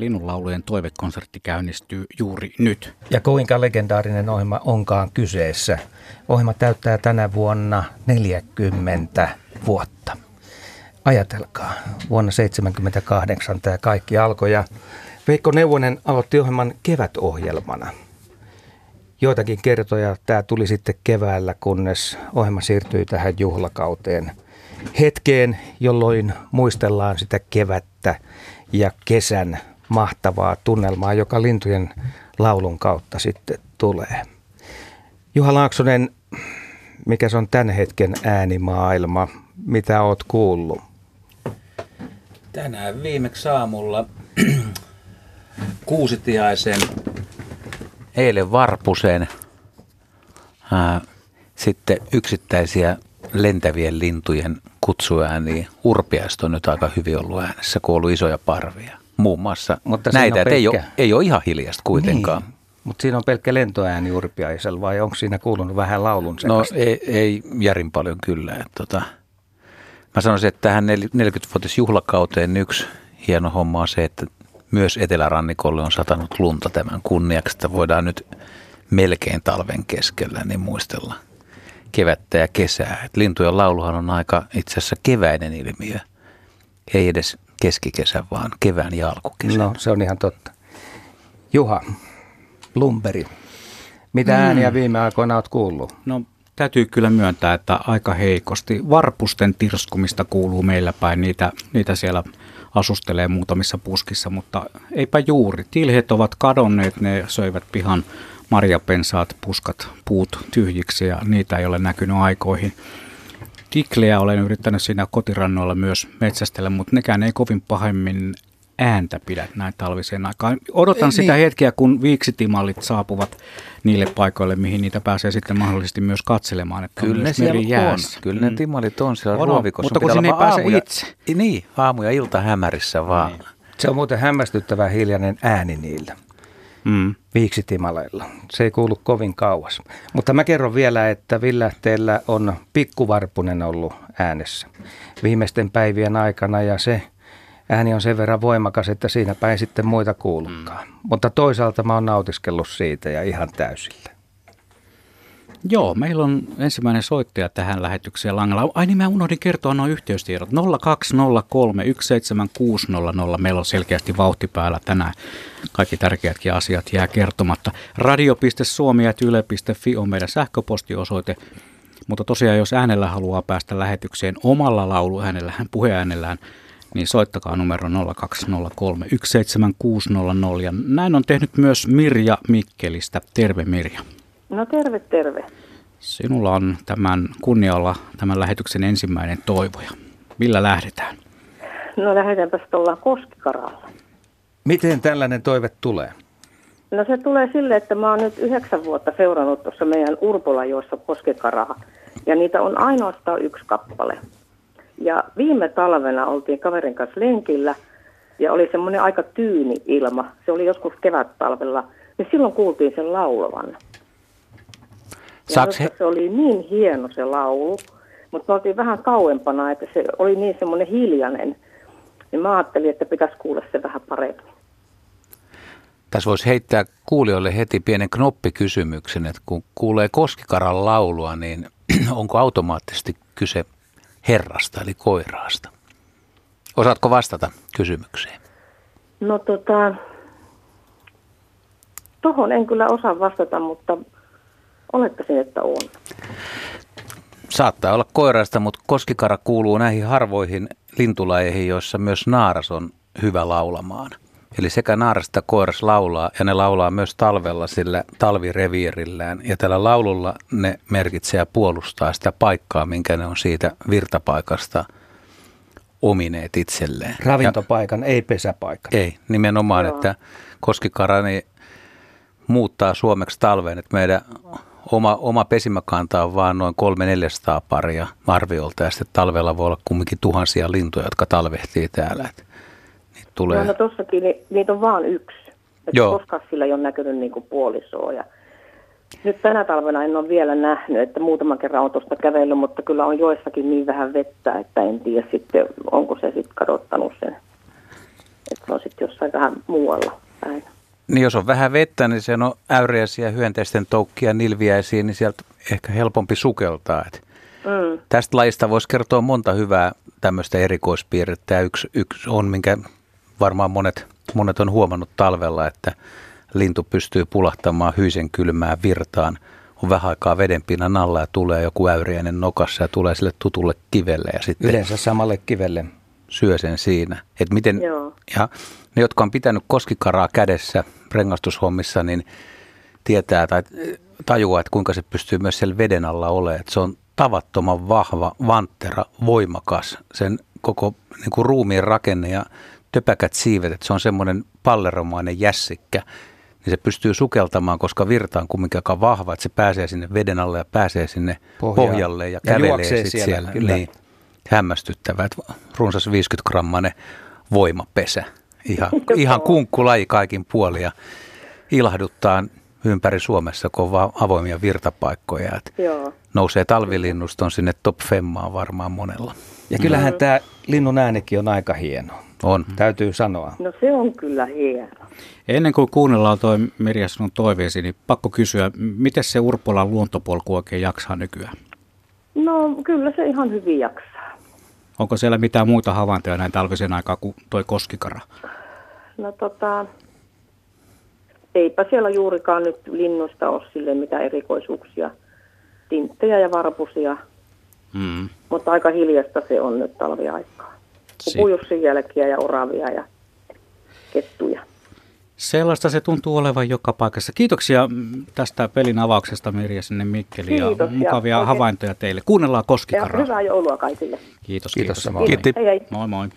Linnunlaulujen toivekonsertti käynnistyy juuri nyt. Ja kuinka legendaarinen ohjelma onkaan kyseessä? Ohjelma täyttää tänä vuonna 40 vuotta. Ajatelkaa, vuonna 1978 tämä kaikki alkoi ja Veikko Neuvonen aloitti ohjelman kevätohjelmana. Joitakin kertoja tämä tuli sitten keväällä, kunnes ohjelma siirtyi tähän juhlakauteen. Hetkeen, jolloin muistellaan sitä kevättä ja kesän mahtavaa tunnelmaa, joka lintujen laulun kautta sitten tulee. Juha Laaksonen, mikä se on tämän hetken äänimaailma? Mitä oot kuullut? Tänään viimeksi aamulla kuusitiaisen, eilen varpusen, ää, sitten yksittäisiä lentävien lintujen kutsuääniä. Urpiaista on nyt aika hyvin ollut äänessä, kun on ollut isoja parvia. Muun muassa Mutta näitä, pelkkä... ei, ole, ei ole ihan hiljasta kuitenkaan. Niin. Mutta siinä on pelkkä lentoääni urpiaisella vai onko siinä kuulunut vähän laulun sekasta? No ei, ei järin paljon kyllä. Et tota, mä sanoisin, että tähän 40-vuotis juhlakauteen yksi hieno homma on se, että myös etelärannikolle on satanut lunta tämän kunniaksi, että voidaan nyt melkein talven keskellä niin muistella kevättä ja kesää. Et lintujen lauluhan on aika itse asiassa keväinen ilmiö. Ei edes keskikesä, vaan kevään ja alkukesä. No, se on ihan totta. Juha, Lumberi, mitä mm. ääniä viime aikoina olet kuullut? No, täytyy kyllä myöntää, että aika heikosti. Varpusten tirskumista kuuluu meillä päin, niitä, niitä siellä asustelee muutamissa puskissa, mutta eipä juuri. Tilhet ovat kadonneet, ne söivät pihan marjapensaat, puskat, puut tyhjiksi ja niitä ei ole näkynyt aikoihin. Tiklejä olen yrittänyt siinä kotirannoilla myös metsästellä, mutta nekään ei kovin pahemmin ääntä pidä näin talviseen aikaan. Odotan ei, sitä niin. hetkeä, kun viiksitimallit saapuvat niille paikoille, mihin niitä pääsee sitten mahdollisesti myös katselemaan. Että Kyllä ne siellä jäässä. on. Kyllä ne mm. timallit on siellä on, ruovikossa. Mutta kun sinne ei pääse aamu itse. Niin, aamu ja ilta hämärissä vaan. Niin. Se on muuten hämmästyttävä hiljainen ääni niillä mm. viiksitimaleilla. Se ei kuulu kovin kauas. Mutta mä kerron vielä, että Villähteellä on pikkuvarpunen ollut äänessä viimeisten päivien aikana ja se ääni on sen verran voimakas, että siinä päin sitten muita kuulukaan. Mm. Mutta toisaalta mä oon nautiskellut siitä ja ihan täysillä. Joo, meillä on ensimmäinen soittaja tähän lähetykseen langalla. Ai niin, mä unohdin kertoa nuo yhteystiedot. 0203 17600. Meillä on selkeästi vauhti päällä tänään. Kaikki tärkeätkin asiat jää kertomatta. Radio.suomi.yle.fi on meidän sähköpostiosoite. Mutta tosiaan, jos äänellä haluaa päästä lähetykseen omalla lauluäänellään, puheäänellään, niin soittakaa numero 0203 17600. Ja näin on tehnyt myös Mirja Mikkelistä. Terve Mirja. No terve, terve. Sinulla on tämän kunnialla tämän lähetyksen ensimmäinen toivoja. Millä lähdetään? No lähdetäänpä ollaan Koskikaralla. Miten tällainen toive tulee? No se tulee sille, että mä oon nyt yhdeksän vuotta seurannut tuossa meidän Urpolajoissa Koskikaraa. Ja niitä on ainoastaan yksi kappale. Ja viime talvena oltiin kaverin kanssa lenkillä ja oli semmoinen aika tyyni ilma. Se oli joskus kevät-talvella. Ja silloin kuultiin sen laulavan. Saks he... Se oli niin hieno se laulu, mutta me oltiin vähän kauempana, että se oli niin semmoinen hiljainen. Niin mä ajattelin, että pitäisi kuulla se vähän paremmin. Tässä voisi heittää kuulijoille heti pienen knoppikysymyksen, että kun kuulee Koskikaran laulua, niin onko automaattisesti kyse herrasta eli koiraasta? Osaatko vastata kysymykseen? No tota, tohon en kyllä osaa vastata, mutta olettaisin, että on. Saattaa olla koiraista, mutta koskikara kuuluu näihin harvoihin lintulajeihin, joissa myös naaras on hyvä laulamaan. Eli sekä naaras että koiras laulaa ja ne laulaa myös talvella sillä talvireviirillään. Ja tällä laululla ne merkitsee ja puolustaa sitä paikkaa, minkä ne on siitä virtapaikasta omineet itselleen. Ravintopaikan, ja, ei pesäpaikka. Ei, nimenomaan, Joo. että koskikara niin muuttaa suomeksi talveen, että meidän oma, oma pesimäkanta on vain noin 300-400 paria arviolta ja sitten talvella voi olla kumminkin tuhansia lintuja, jotka talvehtii täällä. Et niitä tulee... No, no tossakin ni, niitä on vain yksi. Et Joo. Koskaan sillä ei ole näkynyt niin kuin puolisoa. Ja nyt tänä talvena en ole vielä nähnyt, että muutaman kerran on tuosta kävellyt, mutta kyllä on joissakin niin vähän vettä, että en tiedä sitten, onko se sitten kadottanut sen Että se on sitten jossain vähän muualla päin. Niin jos on vähän vettä, niin se on äyriäisiä, hyönteisten toukkia, nilviäisiä, niin sieltä ehkä helpompi sukeltaa. Et mm. Tästä lajista voisi kertoa monta hyvää tämmöistä erikoispiirrettä. Ja yksi, yksi on, minkä varmaan monet, monet on huomannut talvella, että lintu pystyy pulahtamaan hyisen kylmään virtaan. On vähän aikaa vedenpinnan alla ja tulee joku äyriäinen nokassa ja tulee sille tutulle kivelle. Ja sitten Yleensä samalle kivelle. Syö sen siinä. Et miten, Joo. ja ne, jotka on pitänyt koskikaraa kädessä rengastushommissa, niin tietää tai tajuaa, että kuinka se pystyy myös siellä veden alla olemaan. Että se on tavattoman vahva, vanttera, voimakas, sen koko niin kuin ruumiin rakenne ja töpäkät siivet, että se on semmoinen palleromainen jässikkä, niin se pystyy sukeltamaan, koska virta on kumminkin aika vahva, että se pääsee sinne veden alle ja pääsee sinne Pohjaan. pohjalle ja, ja kävelee sitten siellä. siellä. Kyllä. Niin, hämmästyttävää, että runsas 50 grammanen voimapesä. Ihan, ihan kunkkulaji kaikin puolin ja ilahduttaa ympäri Suomessa, kun on vaan avoimia virtapaikkoja. Että Joo. Nousee talvilinnuston sinne top femmaan varmaan monella. Ja kyllähän mm. tämä linnun äänikin on aika hieno. On. Täytyy sanoa. No se on kyllä hieno. Ennen kuin kuunnellaan toi Mirja sinun toiveesi, niin pakko kysyä, miten se Urpolan luontopolku oikein jaksaa nykyään? No kyllä se ihan hyvin jaksaa. Onko siellä mitään muita havaintoja näin talvisen aikaa kuin toi koskikara? No tota, eipä siellä juurikaan nyt linnusta ole sille mitään erikoisuuksia. Tinttejä ja varpusia. Mm. Mutta aika hiljasta se on nyt talviaikaa. Pujussin jälkiä ja oravia ja kettuja. Sellaista se tuntuu olevan joka paikassa. Kiitoksia tästä pelin avauksesta Mirja sinne Mikkeliin ja mukavia ja havaintoja teille. Kuunnellaan Koskikaraa. Ja hyvää joulua kaikille. Kiitos. Kiitos. kiitos. Kiitos. Hei, hei. Moi moi.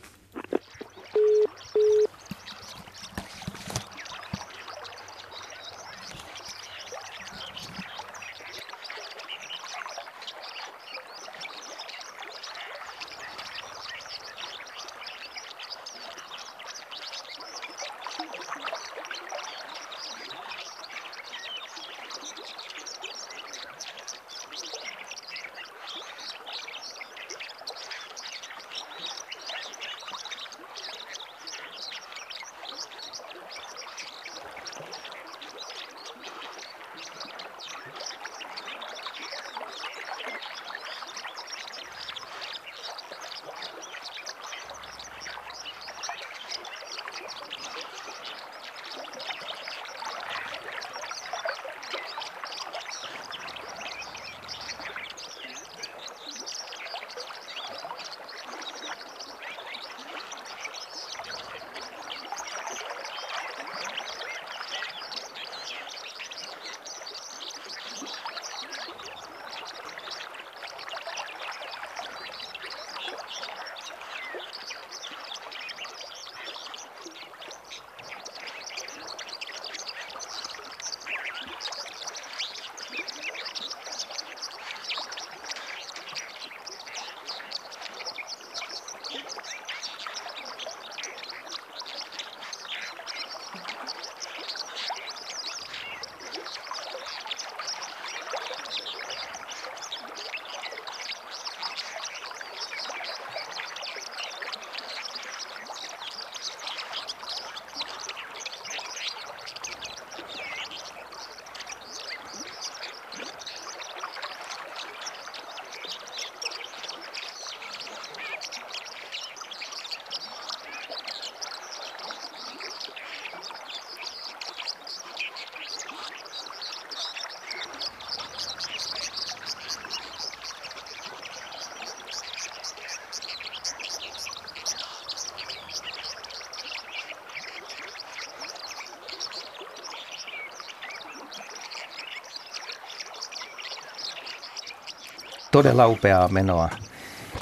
Todella upeaa menoa.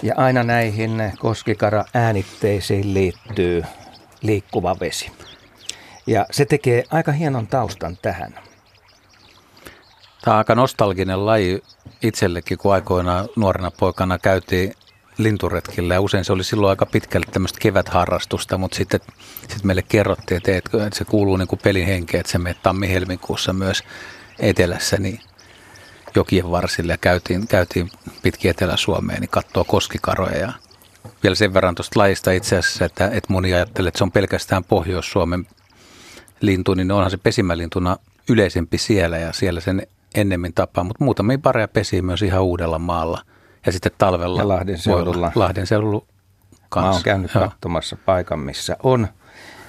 Ja aina näihin koskikara äänitteisiin liittyy liikkuva vesi. Ja se tekee aika hienon taustan tähän. Tämä on aika nostalginen laji itsellekin, kun aikoinaan nuorena poikana käytiin linturetkillä ja usein se oli silloin aika pitkälle tämmöistä kevätharrastusta, mutta sitten, sitten meille kerrottiin, että, että se kuuluu niin kuin pelin henkeen, että se menee tammi-helmikuussa myös etelässä, niin jokien varsille ja käytiin, käytiin pitkin Etelä-Suomeen niin katsoa koskikaroja ja vielä sen verran tuosta lajista itse asiassa, että, että moni ajattelee, että se on pelkästään Pohjois-Suomen lintu, niin onhan se pesimälintuna yleisempi siellä ja siellä sen ennemmin tapaa, mutta muutamia pareja pesii myös ihan uudella maalla. Ja sitten talvella Ja Lahden seudulla. Lahden seudulla kanssa. Mä oon käynyt Joo. katsomassa paikan, missä on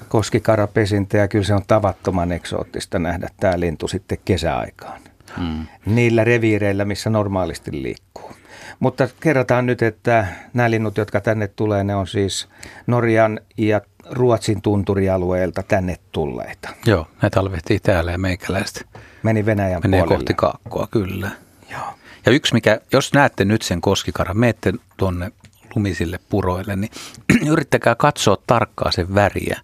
koskikarapesintä ja kyllä se on tavattoman eksoottista nähdä tämä lintu sitten kesäaikaan. Mm. Niillä reviireillä, missä normaalisti liikkuu. Mutta kerrotaan nyt, että nämä linnut, jotka tänne tulee, ne on siis Norjan ja Ruotsin tunturialueelta tänne tulleita. Joo, ne talvehtii täällä ja meikäläiset Meni Venäjän menee puolelle. kohti kaakkoa, kyllä. Joo. Ja yksi mikä, jos näette nyt sen koskikaran, menette tuonne lumisille puroille, niin yrittäkää katsoa tarkkaa sen väriä.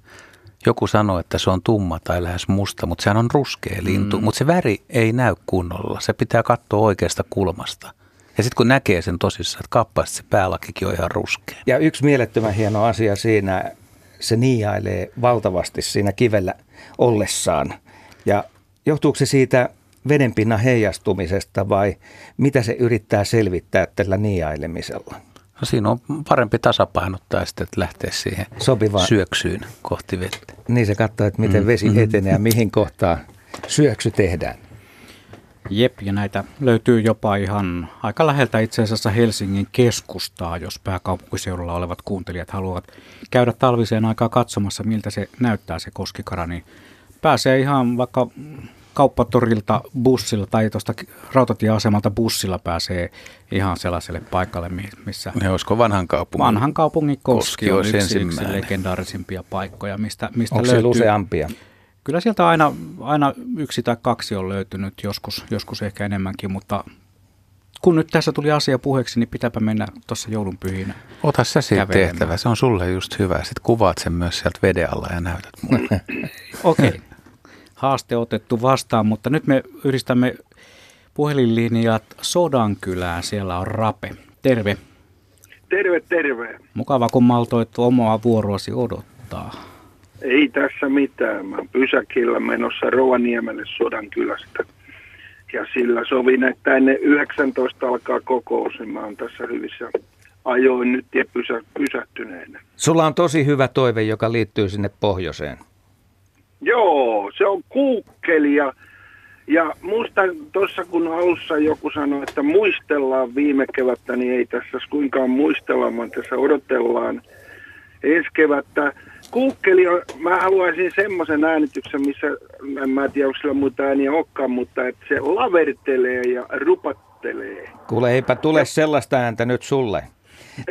Joku sanoo, että se on tumma tai lähes musta, mutta sehän on ruskea lintu. Mm. Mutta se väri ei näy kunnolla. Se pitää katsoa oikeasta kulmasta. Ja sitten kun näkee sen tosissaan, että kappaasti se päälakikin on ihan ruskea. Ja yksi mielettömän hieno asia siinä, se niiailee valtavasti siinä kivellä ollessaan. Ja johtuuko se siitä vedenpinnan heijastumisesta vai mitä se yrittää selvittää tällä niiailemisella? No siinä on parempi tasapainottaa sitten, että lähteä siihen Sopiva. syöksyyn kohti vettä. Niin se katsoo, että miten vesi etenee ja mihin kohtaan syöksy tehdään. Jep, ja näitä löytyy jopa ihan aika läheltä itse asiassa Helsingin keskustaa, jos pääkaupunkiseudulla olevat kuuntelijat haluavat käydä talviseen aikaa katsomassa, miltä se näyttää se koskikara, niin pääsee ihan vaikka kauppatorilta bussilla tai tuosta rautatieasemalta bussilla pääsee ihan sellaiselle paikalle, mi- missä Ne olisiko vanhan kaupungin? vanhan kaupungin koski, Koski on yksi, yksi ensimmäinen. legendaarisimpia paikkoja, mistä, mistä Onko löytyy. useampia? Kyllä sieltä aina, aina yksi tai kaksi on löytynyt, joskus, joskus ehkä enemmänkin, mutta kun nyt tässä tuli asia puheeksi, niin pitääpä mennä tuossa joulunpyhinä. Ota sä siitä kävelemään. tehtävä, se on sulle just hyvä. Sitten kuvaat sen myös sieltä veden alla ja näytät mulle. Okei, okay. haaste otettu vastaan, mutta nyt me yhdistämme puhelinlinjat Sodankylään. Siellä on Rape. Terve. Terve, terve. Mukava, kun maltoit omaa vuoroasi odottaa. Ei tässä mitään. Mä pysäkillä menossa Rovaniemelle Sodankylästä. Ja sillä sovin, että ennen 19 alkaa kokous, niin mä oon tässä hyvissä ajoin nyt ja pysä, pysähtyneenä. Sulla on tosi hyvä toive, joka liittyy sinne pohjoiseen. Joo, se on kuukkeli ja, ja musta tuossa kun alussa joku sanoi, että muistellaan viime kevättä, niin ei tässä kuinkaan muistella, vaan tässä odotellaan ensi kevättä. Kuukkeli on, mä haluaisin semmoisen äänityksen, missä, en mä tiedä onko sillä muita ääniä olekaan, mutta että se lavertelee ja rupattelee. Kuule, eipä tule sellaista ääntä nyt sulle.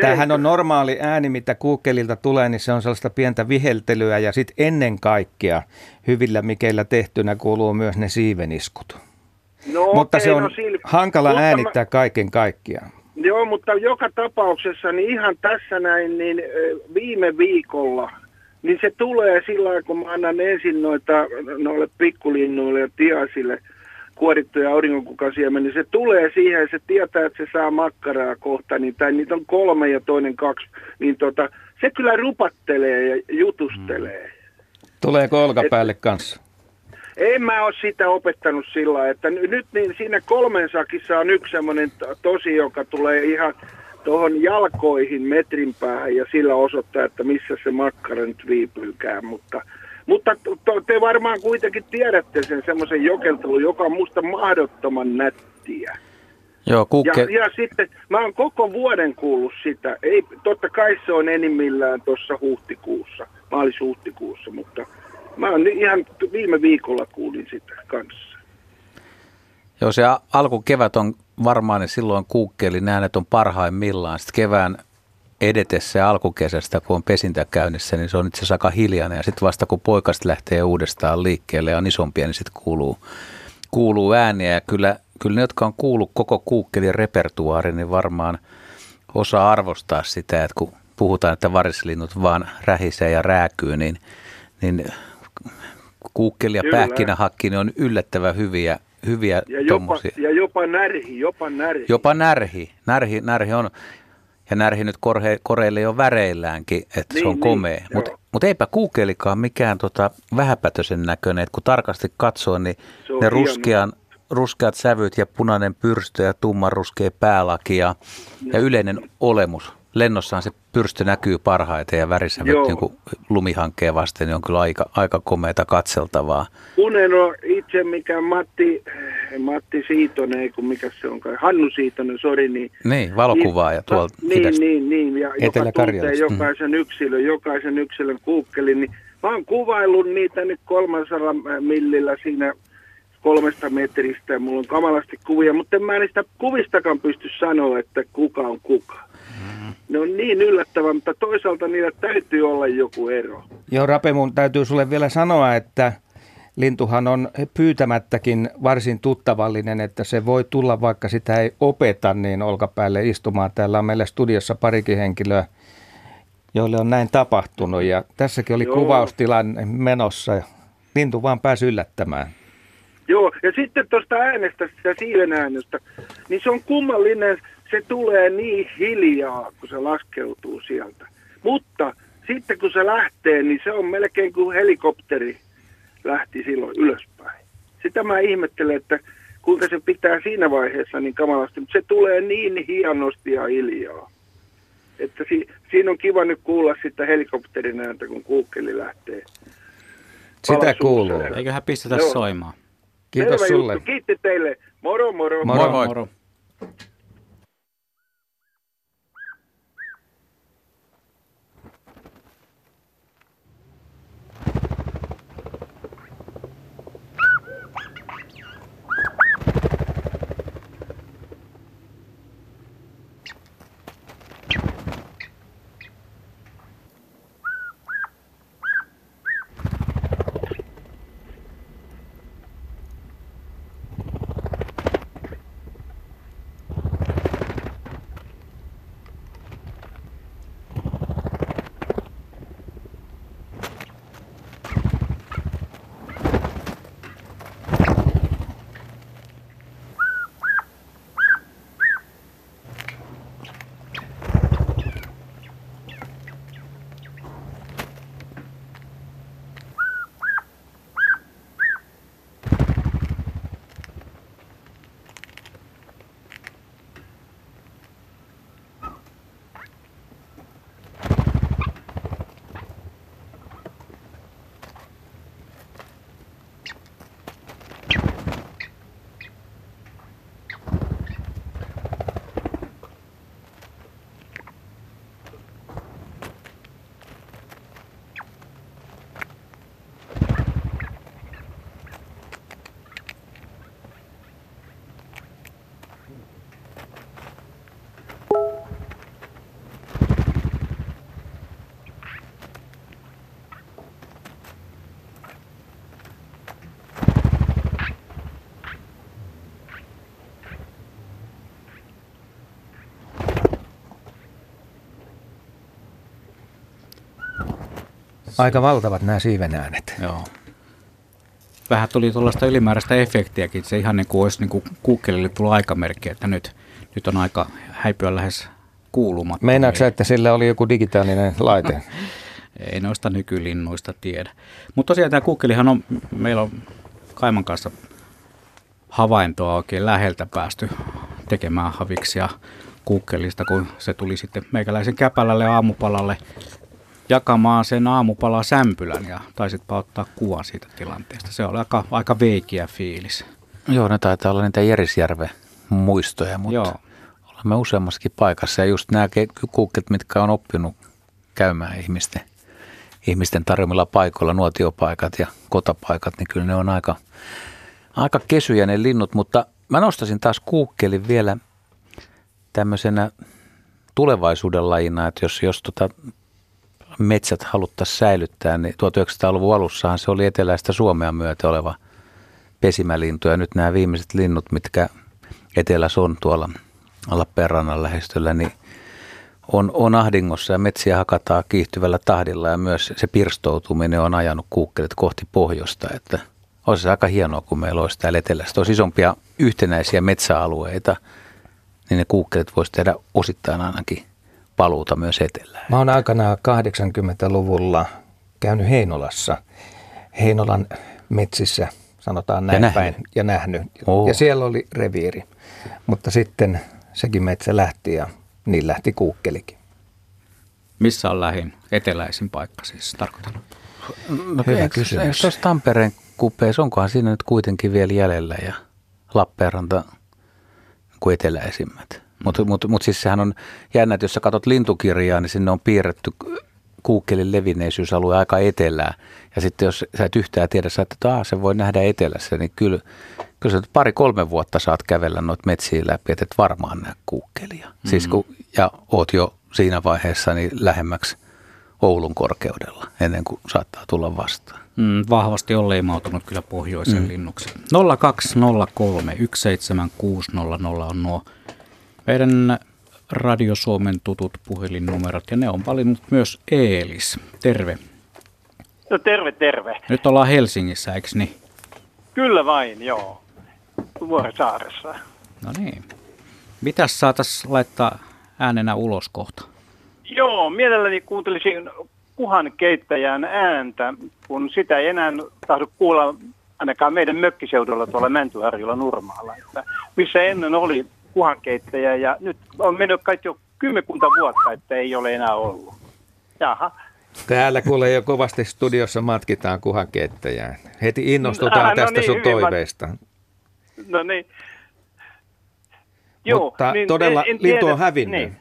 Tämähän on normaali ääni, mitä kuukkelilta tulee, niin se on sellaista pientä viheltelyä ja sitten ennen kaikkea hyvillä mikeillä tehtynä kuuluu myös ne siiveniskut. No, Mutta se okei, on no sillä- hankala mutta mä- äänittää kaiken kaikkiaan. Joo, mutta joka tapauksessa niin ihan tässä näin, niin viime viikolla, niin se tulee sillä lailla, kun mä annan ensin noita noille pikkulinnuille ja tiaisille kuorittuja aurinkonkukasiemen, niin se tulee siihen ja se tietää, että se saa makkaraa kohta, niin, tai niitä on kolme ja toinen kaksi, niin tota, se kyllä rupattelee ja jutustelee. Tuleeko olkapäälle kanssa? En mä ole sitä opettanut sillä että ny- nyt niin siinä kolmen sakissa on yksi semmoinen to- tosi, joka tulee ihan tuohon jalkoihin metrin päähän ja sillä osoittaa, että missä se makkara nyt viipyykään. Mutta, mutta to, te varmaan kuitenkin tiedätte sen semmoisen jokeltelun, joka on musta mahdottoman nättiä. Joo, kuukke, Ja, ja sitten mä oon koko vuoden kuullut sitä. Ei, totta kai se on enimmillään tuossa huhtikuussa, maalis-huhtikuussa, mutta mä oon ihan viime viikolla kuulin sitä kanssa. Joo, se alkukevät on varmaan, niin silloin kuukkelin äänet on parhaimmillaan. Sitten kevään edetessä ja alkukesästä, kun on pesintä käynnissä, niin se on itse asiassa aika hiljainen. Ja sitten vasta kun poikaset lähtee uudestaan liikkeelle ja on isompia, niin sitten kuuluu, kuuluu ääniä. Ja kyllä, kyllä ne, jotka on kuullut koko kuukkelin repertuaari, niin varmaan osaa arvostaa sitä, että kun puhutaan, että varislinnut vaan rähisee ja rääkyy, niin, niin kuukkeli ja pähkinähakki niin on yllättävän hyviä, hyviä Ja jopa, tommosia. ja jopa närhi, jopa närhi. Jopa närhi. Närhi, närhi on, ja närhi nyt korhe, koreille jo väreilläänkin, että niin, se Niin, on niin, komea. Mutta mut eipä kuukelikaan mikään tota vähäpätöisen näköinen, että kun tarkasti katsoo, niin ne ruskean, ruskeat sävyt ja punainen pyrstö ja tumman ruskea päälaki ja, ja yleinen olemus lennossaan se pyrstö näkyy parhaiten ja värisävyt niin kuin lumihankkeen vasten niin on kyllä aika, aika komeata katseltavaa. Uneno itse, mikä Matti, Matti Siitonen, ei kun mikä se on kai, Hannu Siitonen, sori, niin Niin, valokuvaa ja tuolta niin, idästä. niin, niin, ja joka tuntee Etelä-Karjalasta. jokaisen yksilön, jokaisen yksilön kuukkelin, niin mä oon kuvaillut niitä nyt 300 millillä siinä kolmesta metristä ja mulla on kamalasti kuvia, mutta en mä niistä kuvistakaan pysty sanoa, että kuka on kuka. Ne on niin yllättävää, mutta toisaalta niillä täytyy olla joku ero. Joo, Rape, mun täytyy sulle vielä sanoa, että lintuhan on pyytämättäkin varsin tuttavallinen, että se voi tulla, vaikka sitä ei opeta, niin olkapäälle istumaan. Täällä on meillä studiossa parikin henkilöä, joille on näin tapahtunut. Ja tässäkin oli Joo. kuvaustilanne menossa. Lintu vaan pääsi yllättämään. Joo, ja sitten tuosta äänestä, sitä siiven äänestä, niin se on kummallinen, se tulee niin hiljaa, kun se laskeutuu sieltä. Mutta sitten kun se lähtee, niin se on melkein kuin helikopteri lähti silloin ylöspäin. Sitä mä ihmettelen, että kuinka se pitää siinä vaiheessa niin kamalasti, mutta se tulee niin hienosti ja hiljaa. Että si- siinä on kiva nyt kuulla sitä helikopterin ääntä, kun kuukkeli lähtee. Sitä kuuluu. Eiköhän pistetä Joo. soimaan. Kiitos Selvä sulle. Juttu. Kiitti teille. Moro moro. Moro. Moi moi. moro. Aika valtavat nämä siiven äänet. Joo. Vähän tuli tuollaista ylimääräistä efektiäkin, se ihan niin kuin olisi niin kuin kuukkelille tullut aikamerkki, että nyt, nyt on aika häipyä lähes kuulumatta. Meinaatko että sillä oli joku digitaalinen laite? Ei noista nykylinnuista tiedä. Mutta tosiaan tämä kuukkelihan on, meillä on Kaiman kanssa havaintoa oikein läheltä päästy tekemään haviksia kuukkelista, kun se tuli sitten meikäläisen käpälälle aamupalalle jakamaan sen aamupala sämpylän ja taisitpa ottaa kuvan siitä tilanteesta. Se oli aika, aika veikiä fiilis. Joo, ne taitaa olla niitä Jerisjärven muistoja, mutta Joo. olemme useammassakin paikassa. Ja just nämä ke- kuukkelit, mitkä on oppinut käymään ihmisten, ihmisten tarjoamilla paikoilla, nuotiopaikat ja kotapaikat, niin kyllä ne on aika, aika kesyjä ne linnut. Mutta mä nostasin taas kuukkelin vielä tämmöisenä tulevaisuuden lajina, että jos, jos tota metsät haluttaisiin säilyttää, niin 1900-luvun alussahan se oli eteläistä Suomea myötä oleva pesimälintu. Ja nyt nämä viimeiset linnut, mitkä etelässä on tuolla Lappeenrannan lähestöllä, niin on, on ahdingossa ja metsiä hakataan kiihtyvällä tahdilla ja myös se pirstoutuminen on ajanut kuukkelit kohti pohjoista, että olisi se aika hienoa, kun meillä olisi täällä etelässä olisi isompia yhtenäisiä metsäalueita, niin ne kuukkelit voisi tehdä osittain ainakin paluuta myös etelään. Mä oon aikanaan 80-luvulla käynyt Heinolassa, Heinolan metsissä, sanotaan näin nähnyt. päin, ja nähnyt. Oo. Ja siellä oli reviiri, mutta sitten sekin metsä lähti ja niin lähti kuukkelikin. Missä on lähin eteläisin paikka siis tarkoitan? No, Hyvä eikö, kysymys. Eikö tuossa Tampereen kupeessa, onkohan siinä nyt kuitenkin vielä jäljellä ja Lappeenranta kuin eteläisimmät? Mm. Mutta mut, mut siis sehän on jännä, että jos sä katsot lintukirjaa, niin sinne on piirretty kuukkelin levinneisyysalue aika etelää. Ja sitten jos sä et yhtään tiedä, että taas se voi nähdä etelässä, niin kyllä, kyllä sä pari-kolme vuotta saat kävellä noita metsiä läpi, että et varmaan näe kuukkelia. Mm-hmm. Siis kun, ja oot jo siinä vaiheessa niin lähemmäksi Oulun korkeudella ennen kuin saattaa tulla vastaan. Mm, vahvasti on leimautunut kyllä pohjoisen mm. linnuksi. 0203 17600 on nuo meidän Radio Suomen tutut puhelinnumerot ja ne on valinnut myös Eelis. Terve. No terve, terve. Nyt ollaan Helsingissä, eikö niin? Kyllä vain, joo. Vuorisaaressa. No niin. Mitäs saataisiin laittaa äänenä ulos kohta? Joo, mielelläni kuuntelisin kuhan keittäjän ääntä, kun sitä ei enää tahdo kuulla ainakaan meidän mökkiseudulla tuolla Mäntyharjulla Nurmaalla, että missä ennen oli kuhankeittäjä ja nyt on mennyt kaikki jo kymmenkunta vuotta, että ei ole enää ollut. Jaha. Täällä kuulee jo kovasti studiossa matkitaan kuhankeittäjää. Heti innostutaan ah, no tästä niin, sun toiveesta. No niin. Joo, Mutta niin, todella en, en lintu on hävinnyt. Niin.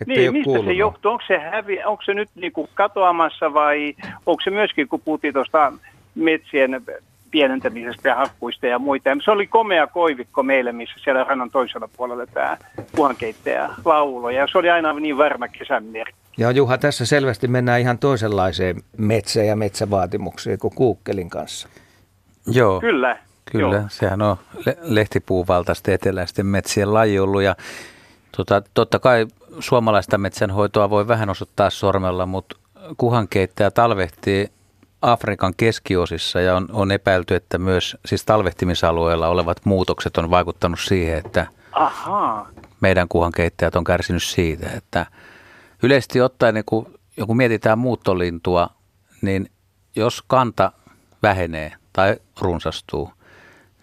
Että niin, mistä kuulunut. se johtuu? Onko se, hävi, onko se nyt niin kuin katoamassa vai onko se myöskin, kun puhuttiin tuosta metsien pienentämisestä ja hakkuista ja muita. Se oli komea koivikko meille, missä siellä rannan toisella puolella tämä puhankeittäjä laulo. Ja se oli aina niin varma kesän merkki. Ja Juha, tässä selvästi mennään ihan toisenlaiseen metsä- ja metsävaatimuksiin kuin kuukkelin kanssa. Joo. Kyllä. Kyllä, Joo. sehän on lehtipuuvaltaisten eteläisten metsien laji ollut ja tota, totta kai suomalaista metsänhoitoa voi vähän osoittaa sormella, mutta kuhankeittäjä talvehtii Afrikan keskiosissa ja on, on epäilty, että myös siis talvehtimisalueella olevat muutokset on vaikuttanut siihen, että Aha. meidän kuhankeittäjät on kärsinyt siitä, että yleisesti ottaen, niin kun joku mietitään muuttolintua, niin jos kanta vähenee tai runsastuu,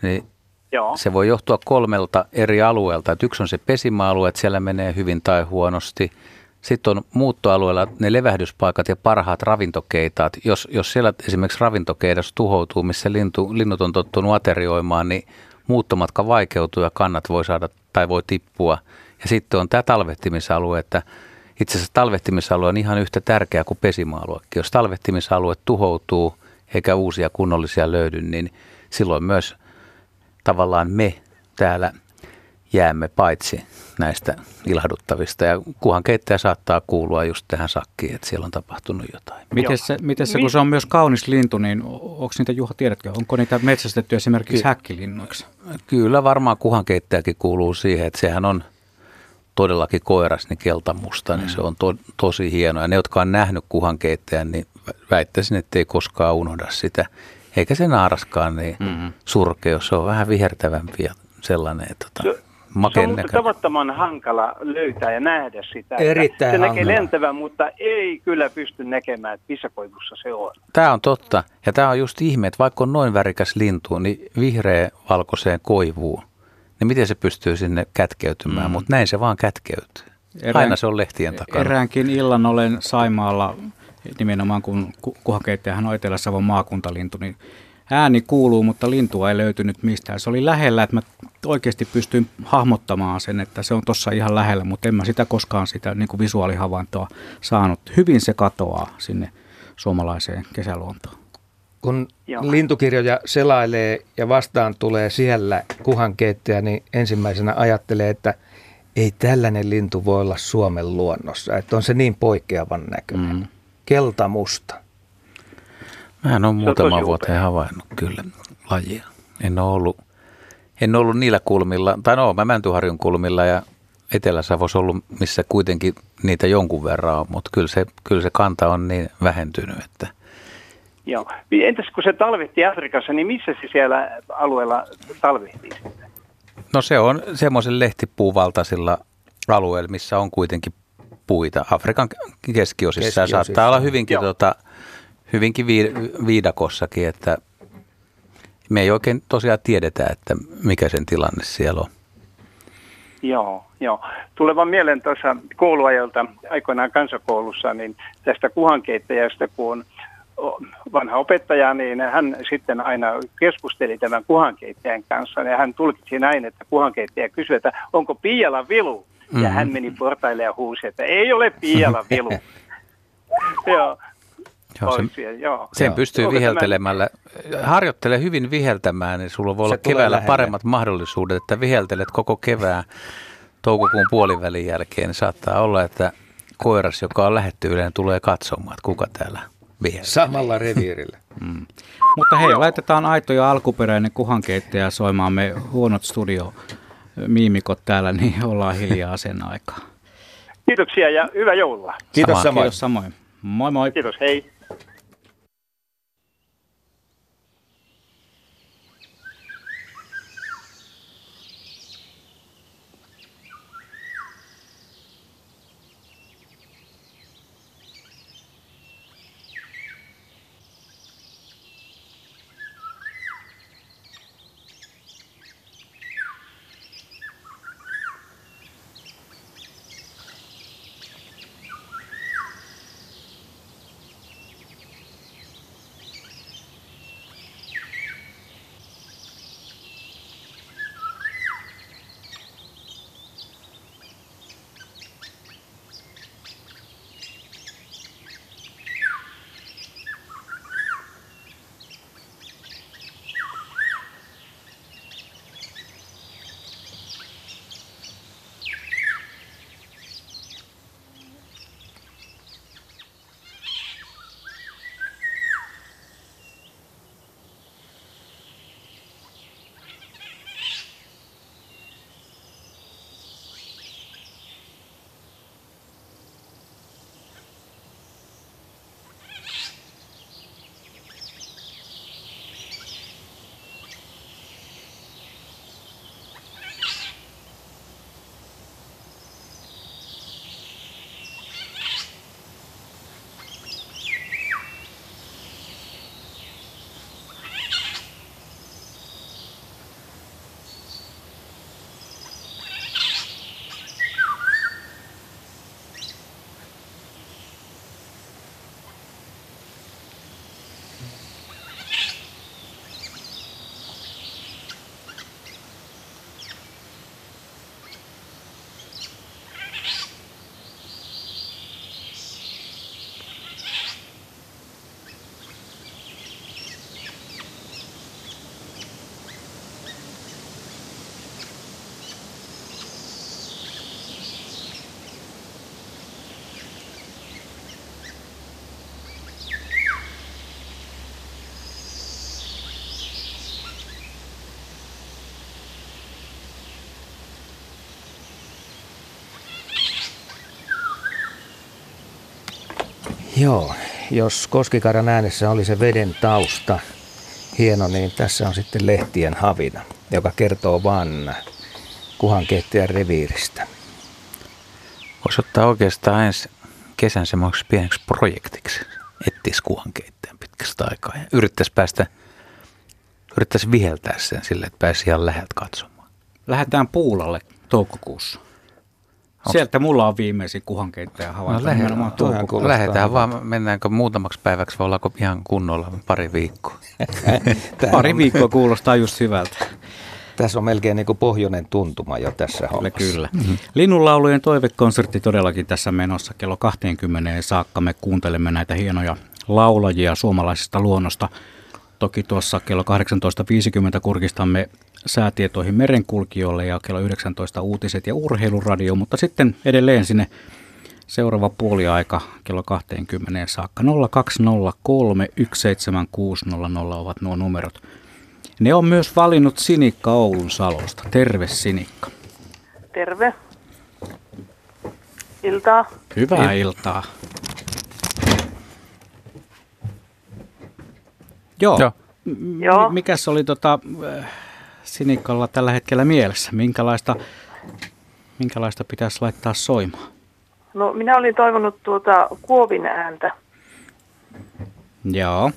niin Joo. se voi johtua kolmelta eri alueelta. Että yksi on se pesimäalue, että siellä menee hyvin tai huonosti – sitten on muuttoalueella ne levähdyspaikat ja parhaat ravintokeitaat. Jos, jos siellä esimerkiksi ravintokeidas tuhoutuu, missä lintu, linnut on tottunut aterioimaan, niin muuttomatka vaikeutuu ja kannat voi saada tai voi tippua. Ja sitten on tämä talvehtimisalue, että itse asiassa talvehtimisalue on ihan yhtä tärkeä kuin pesimäaluekin. Jos talvehtimisalue tuhoutuu eikä uusia kunnollisia löydy, niin silloin myös tavallaan me täällä jäämme paitsi näistä ilahduttavista. Ja kuhan keittäjä saattaa kuulua just tähän sakkiin, että siellä on tapahtunut jotain. Miten se, miten se kun se on myös kaunis lintu, niin onko niitä, Juha, tiedätkö, onko niitä metsästetty esimerkiksi Ky- häkkilinnoiksi? Kyllä varmaan kuhankeittäjäkin kuuluu siihen, että sehän on todellakin koiras, niin keltamusta, niin mm. se on to, tosi hieno. Ja ne, jotka on nähnyt kuhankeittäjän, niin väittäisin, että ei koskaan unohda sitä. Eikä se naaraskaan niin mm-hmm. surkea, se on vähän vihertävämpi ja sellainen. Tota, makeen Se on tavattoman hankala löytää ja nähdä sitä. Erittäin Se näkee lentävän, mutta ei kyllä pysty näkemään, että missä koivussa se on. Tämä on totta. Ja tämä on just ihme, että vaikka on noin värikäs lintu, niin vihreä valkoiseen koivuun, niin miten se pystyy sinne kätkeytymään. Mm. Mutta näin se vaan kätkeytyy. Erään, Aina se on lehtien takana. Eräänkin illan olen Saimaalla, nimenomaan kun kuhakeittajahan on Etelä-Savon maakuntalintu, niin ääni kuuluu, mutta lintua ei löytynyt mistään. Se oli lähellä, että mä oikeasti pystyin hahmottamaan sen, että se on tuossa ihan lähellä, mutta en mä sitä koskaan sitä niin kuin visuaalihavaintoa saanut. Hyvin se katoaa sinne suomalaiseen kesäluontoon. Kun Joo. lintukirjoja selailee ja vastaan tulee siellä kuhankeittäjä, niin ensimmäisenä ajattelee, että ei tällainen lintu voi olla Suomen luonnossa. Että on se niin poikkeavan näköinen. Mm. Keltamusta. Mä en ole muutama vuoteen havainnut kyllä lajia. En ole ollut, en ollut niillä kulmilla, tai no, mä Mäntyharjun kulmilla ja Etelä-Savossa ollut, missä kuitenkin niitä jonkun verran on, mutta kyllä se, kyllä se kanta on niin vähentynyt, että Joo. Entäs kun se talvehti Afrikassa, niin missä se siellä alueella talvehtii sitten? No se on semmoisen lehtipuuvaltaisilla alueilla, missä on kuitenkin puita. Afrikan keskiosissa, keskiosissa. saattaa olla hyvinkin tota, hyvinkin viidakossakin, että me ei oikein tosiaan tiedetä, että mikä sen tilanne siellä on. Joo, joo. Tulevan mieleen tuossa kouluajalta aikoinaan kansakoulussa, niin tästä kuhankeittäjästä, kun vanha opettaja, niin hän sitten aina keskusteli tämän kuhankeittäjän kanssa. Ja hän tulkitsi näin, että kuhankeittäjä kysyi, että onko Piiala vilu? Ja mm-hmm. hän meni portaille ja huusi, että ei ole Piiala vilu. joo. Joo, sen, siellä, joo. sen joo. pystyy Onko viheltelemällä. Tämä... Harjoittele hyvin viheltämään, niin sulla voi Se olla keväällä lähelle. paremmat mahdollisuudet, että viheltelet koko kevään toukokuun puolivälin jälkeen. Niin saattaa olla, että koiras, joka on lähetty yleen, tulee katsomaan, että kuka täällä viheltää. Samalla reviirillä. Mm. Mutta hei, laitetaan aito ja alkuperäinen kuhankeittäjä soimaan me huonot studio miimikot täällä, niin ollaan hiljaa sen aikaa. Kiitoksia ja hyvää joulua. Kiitos samoin. Kiitos samoin. Moi moi. Kiitos, hei. Joo, jos Koskikaran äänessä oli se veden tausta hieno, niin tässä on sitten lehtien havina, joka kertoo vaan kuhankeittäjän reviiristä. Voisi ottaa oikeastaan ensi kesän semmoiseksi pieneksi projektiksi, ettis kuhankeittäjän pitkästä aikaa ja yrittäisi päästä, yrittäisi viheltää sen sille, että pääsi ihan läheltä katsomaan. Lähdetään Puulalle toukokuussa. Sieltä mulla on viimeisin kuhankeittäjä havainto. No, lähdetään, lähdetään vaan, mennäänkö muutamaksi päiväksi vai ollaanko ihan kunnolla pari viikkoa? pari viikkoa kuulostaa just hyvältä. Tässä on melkein niin kuin pohjoinen tuntuma jo tässä hommassa. Kyllä. Mm-hmm. Linnunlaulujen toivekonsertti todellakin tässä menossa kello 20 saakka. Me kuuntelemme näitä hienoja laulajia suomalaisesta luonnosta. Toki tuossa kello 18.50 kurkistamme säätietoihin merenkulkijoille ja kello 19 uutiset ja urheiluradio, mutta sitten edelleen sinne seuraava puoliaika kello 20 saakka 0203 17600 ovat nuo numerot. Ne on myös valinnut Sinikka Oulun Salosta. Terve Sinikka. Terve. Iltaa. Hyvää Il- iltaa. Joo. Joo. Joo. Mikäs oli tota, Sinikalla tällä hetkellä mielessä? Minkälaista, minkälaista pitäisi laittaa soimaan? No minä olin toivonut tuota kuovin ääntä. Joo.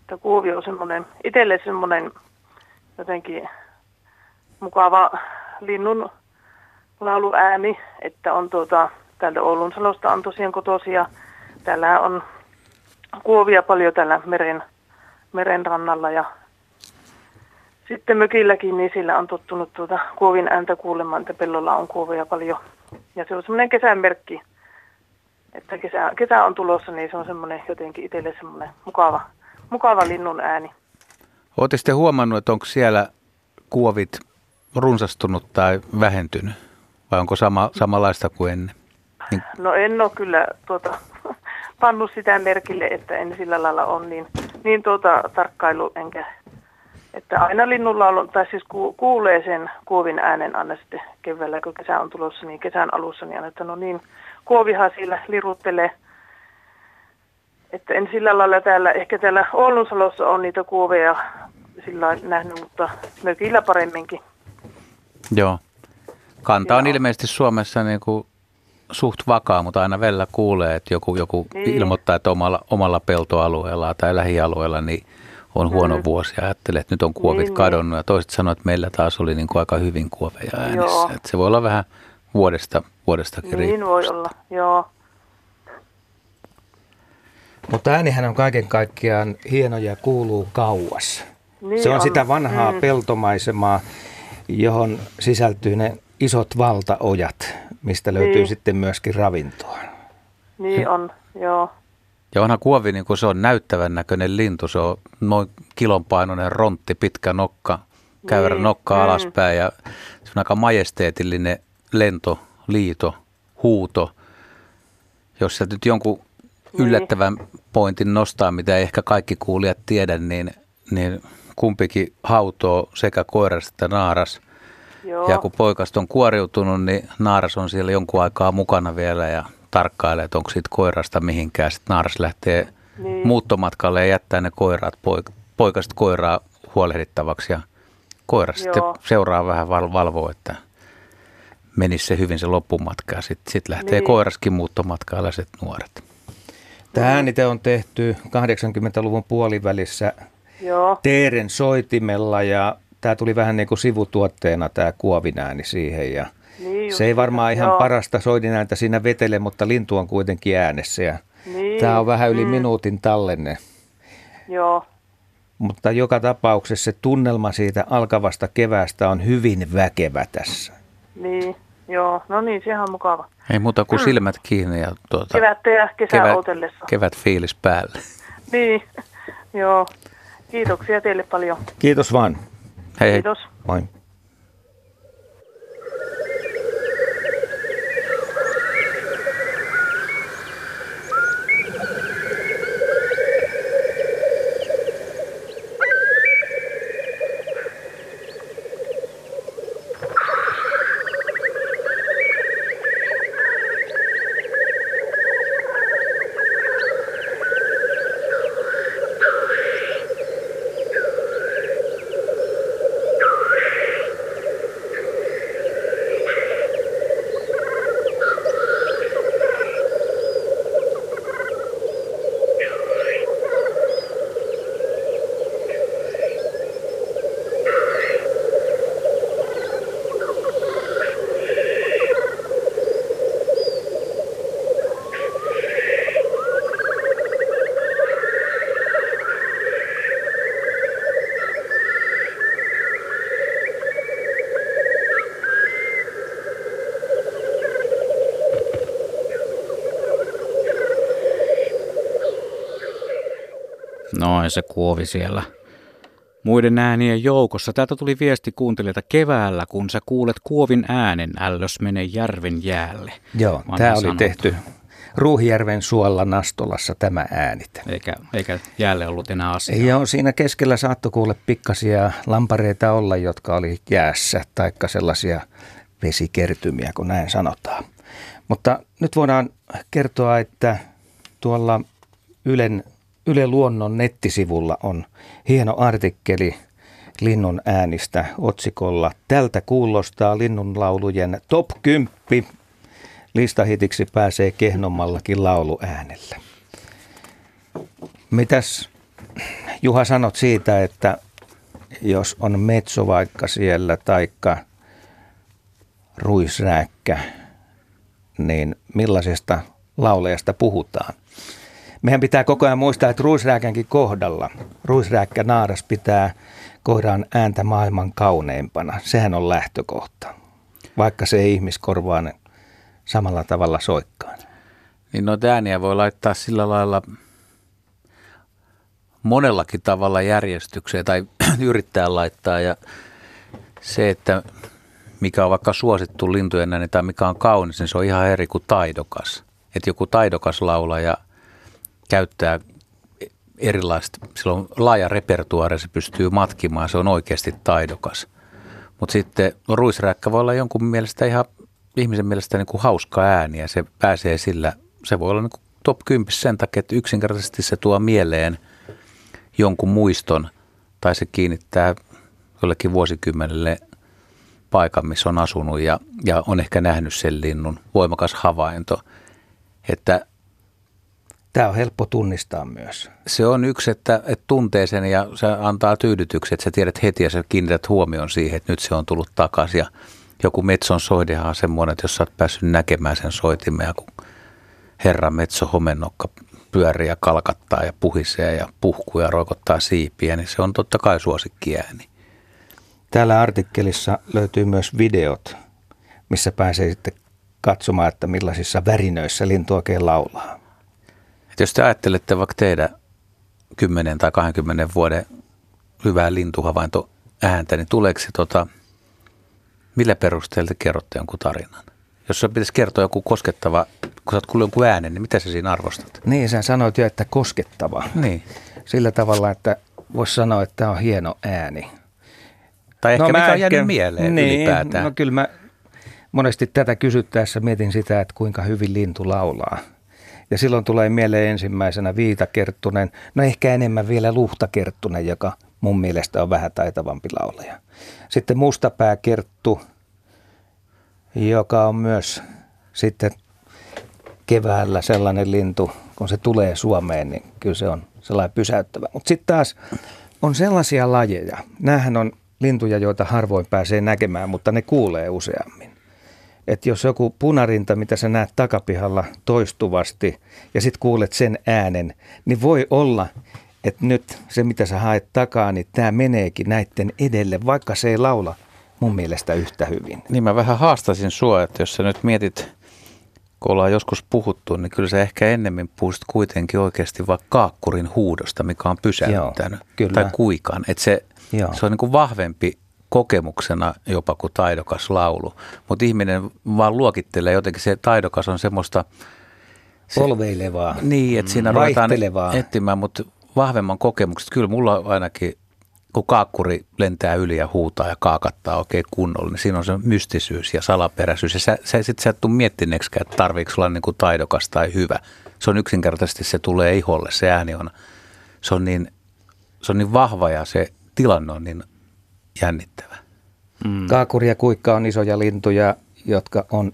Että kuovi on semmoinen, itselle semmoinen jotenkin mukava linnun lauluääni, että on tuota, täältä Oulun salosta on tosiaan kotoisia. Täällä on kuovia paljon täällä meren, meren rannalla ja sitten mökilläkin, niin sillä on tottunut tuota kuovin ääntä kuulemaan, että pellolla on kuovia paljon. Ja se on semmoinen kesämerkki, että kesä, kesä on tulossa, niin se on semmoinen jotenkin itselle semmoinen mukava, mukava linnun ääni. Oletteko sitten huomannut, että onko siellä kuovit runsastunut tai vähentynyt? Vai onko sama, samanlaista kuin ennen? Niin. No en ole kyllä tuota, pannut sitä merkille, että en sillä lailla ole niin, niin tuota, tarkkailu enkä että aina linnunlaulun, tai siis ku, kuulee sen kuovin äänen aina sitten keväällä, kun kesä on tulossa, niin kesän alussa, niin aina, että no niin, kuovihan siellä liruttelee. Että en sillä lailla täällä, ehkä täällä Oulunsalossa on niitä kuoveja sillä nähnyt, mutta mökillä paremminkin. Joo. Kanta on Joo. ilmeisesti Suomessa niin kuin suht vakaa, mutta aina välillä kuulee, että joku, joku niin. ilmoittaa, että omalla, omalla peltoalueella tai lähialueella niin on huono mm. vuosi ja ajattelee, että nyt on kuovit niin, kadonnut ja toiset sanoo, että meillä taas oli niin kuin aika hyvin kuoveja äänessä. Että se voi olla vähän vuodesta, vuodestakin Niin voi olla, joo. Mutta äänihän on kaiken kaikkiaan hieno ja kuuluu kauas. Niin se on, on sitä vanhaa mm. peltomaisemaa, johon sisältyy ne isot valtaojat, mistä löytyy niin. sitten myöskin ravintoa. Niin on, joo. Ja onhan kuovi, niin kuin se on näyttävän näköinen lintu, se on noin kilon painoinen rontti, pitkä nokka, käyrä niin. nokka mm. alaspäin ja se on aika majesteetillinen lento, liito, huuto. Jos sä nyt jonkun niin. yllättävän pointin nostaa, mitä ei ehkä kaikki kuulijat tiedä, niin, niin kumpikin hautoo sekä koiras että naaras. Joo. Ja kun poikasta on kuoriutunut, niin naaras on siellä jonkun aikaa mukana vielä ja tarkkailee, että onko siitä koirasta mihinkään. Sitten naaras lähtee niin. muuttomatkalle ja jättää ne koiraat, poik- poikasta koiraa huolehdittavaksi. Ja koira Joo. sitten seuraa vähän val- valvoa, että menisi se hyvin se loppumatka. Sitten sit lähtee niin. koiraskin muuttomatkalle ja nuoret. Tämä äänite on tehty 80-luvun puolivälissä Joo. Teeren soitimella ja tämä tuli vähän niin kuin sivutuotteena tämä kuovinääni siihen ja niin se ei varmaan ihan joo. parasta soidinääntä siinä vetele, mutta lintu on kuitenkin äänessä ja niin. tämä on vähän yli mm. minuutin tallenne. Joo. Mutta joka tapauksessa se tunnelma siitä alkavasta keväästä on hyvin väkevä tässä. Niin, joo. No niin, sehän on mukava. Ei muuta kuin mm. silmät kiinni ja tuota, ja kesä kevät, kevät fiilis päälle. Niin, joo. Kiitoksia teille paljon. Kiitos vaan. Hei, hei. Kiitos. Moi. Noin se kuovi siellä muiden äänien joukossa. Täältä tuli viesti kuuntelijalta keväällä, kun sä kuulet kuovin äänen, ällös mene järven jäälle. Joo, tämä oli sanottu. tehty Ruuhijärven suolla Nastolassa tämä äänit. Eikä, eikä jäälle ollut enää asiaa. Joo, siinä keskellä saattoi kuule pikkasia lampareita olla, jotka oli jäässä, taikka sellaisia vesikertymiä, kun näin sanotaan. Mutta nyt voidaan kertoa, että tuolla Ylen Yle Luonnon nettisivulla on hieno artikkeli linnun äänistä otsikolla Tältä kuulostaa linnunlaulujen top 10. Listahitiksi pääsee kehnommallakin lauluäänellä. Mitäs Juha sanot siitä, että jos on metso vaikka siellä taikka ruisrääkkä, niin millaisesta laulajasta puhutaan? Meidän pitää koko ajan muistaa, että ruisrääkänkin kohdalla, ruisrääkkä naaras pitää kohdaan ääntä maailman kauneimpana. Sehän on lähtökohta, vaikka se ei ihmiskorvaan samalla tavalla soikkaan. Niin noita ääniä voi laittaa sillä lailla monellakin tavalla järjestykseen tai yrittää laittaa ja se, että mikä on vaikka suosittu lintujen ääni tai mikä on kaunis, niin se on ihan eri kuin taidokas. Että joku taidokas laulaja käyttää erilaista, sillä on laaja repertuaari, se pystyy matkimaan, se on oikeasti taidokas. Mutta sitten ruisräkkä voi olla jonkun mielestä ihan, ihmisen mielestä niin kuin hauska ääni ja se pääsee sillä, se voi olla niin kuin top 10 sen takia, että yksinkertaisesti se tuo mieleen jonkun muiston tai se kiinnittää jollekin vuosikymmenelle paikan, missä on asunut ja, ja on ehkä nähnyt sen linnun. Voimakas havainto. Että Tämä on helppo tunnistaa myös. Se on yksi, että, että tuntee sen ja se antaa tyydytyksen, että sä tiedät heti ja sä kiinnität huomioon siihen, että nyt se on tullut takaisin. Ja joku metson soidehan on semmoinen, että jos sä oot päässyt näkemään sen soitimen ja kun herra metso homennokka pyörii ja kalkattaa ja puhisee ja puhkuu ja roikottaa siipiä, niin se on totta kai suosikkiääni. Täällä artikkelissa löytyy myös videot, missä pääsee sitten katsomaan, että millaisissa värinöissä lintu oikein laulaa. Et jos te ajattelette vaikka teidän 10 tai 20 vuoden hyvää lintuhavainto ääntä, niin tuleeko se tota, millä perusteella te kerrotte jonkun tarinan? Jos sä pitäisi kertoa joku koskettava, kun sä oot kuullut jonkun äänen, niin mitä sä siinä arvostat? Niin, sä sanoit jo, että koskettava. Niin. Sillä tavalla, että voisi sanoa, että tämä on hieno ääni. Tai ehkä No mikä mä on jäänyt ehkä- mieleen niin, ylipäätään. No kyllä mä monesti tätä kysyttäessä mietin sitä, että kuinka hyvin lintu laulaa. Ja silloin tulee mieleen ensimmäisenä Viitakerttunen, no ehkä enemmän vielä Luhtakerttunen, joka mun mielestä on vähän taitavampi laulaja. Sitten Mustapääkerttu, joka on myös sitten keväällä sellainen lintu, kun se tulee Suomeen, niin kyllä se on sellainen pysäyttävä. Mutta sitten taas on sellaisia lajeja, näähän on lintuja, joita harvoin pääsee näkemään, mutta ne kuulee useammin. Että jos joku punarinta, mitä sä näet takapihalla toistuvasti ja sitten kuulet sen äänen, niin voi olla, että nyt se mitä sä haet takaa, niin tämä meneekin näiden edelle, vaikka se ei laula mun mielestä yhtä hyvin. Niin mä vähän haastasin sua, että jos sä nyt mietit, kun ollaan joskus puhuttu, niin kyllä sä ehkä ennemmin puhuisit kuitenkin oikeasti vaikka kaakkurin huudosta, mikä on pysäyttänyt. Joo, kyllä. Tai kuikan. Että se, Joo. se on niin kuin vahvempi kokemuksena jopa kuin taidokas laulu. Mutta ihminen vaan luokittelee jotenkin, se taidokas on semmoista, Se- Polveilevaa. niin, että siinä ruvetaan Vaihtelevaa. etsimään, mutta vahvemman kokemukset. Kyllä mulla ainakin, kun kaakkuri lentää yli ja huutaa ja kaakattaa oikein kunnolla, niin siinä on se mystisyys ja salaperäisyys. Ja sä, sä, sit sä et tuu miettineeksikään, että tarviiko olla niin kuin taidokas tai hyvä. Se on yksinkertaisesti, se tulee iholle, se ääni on, se on niin, se on niin vahva ja se tilanne on niin jännittävä. Mm. Kaakuri ja kuikka on isoja lintuja, jotka on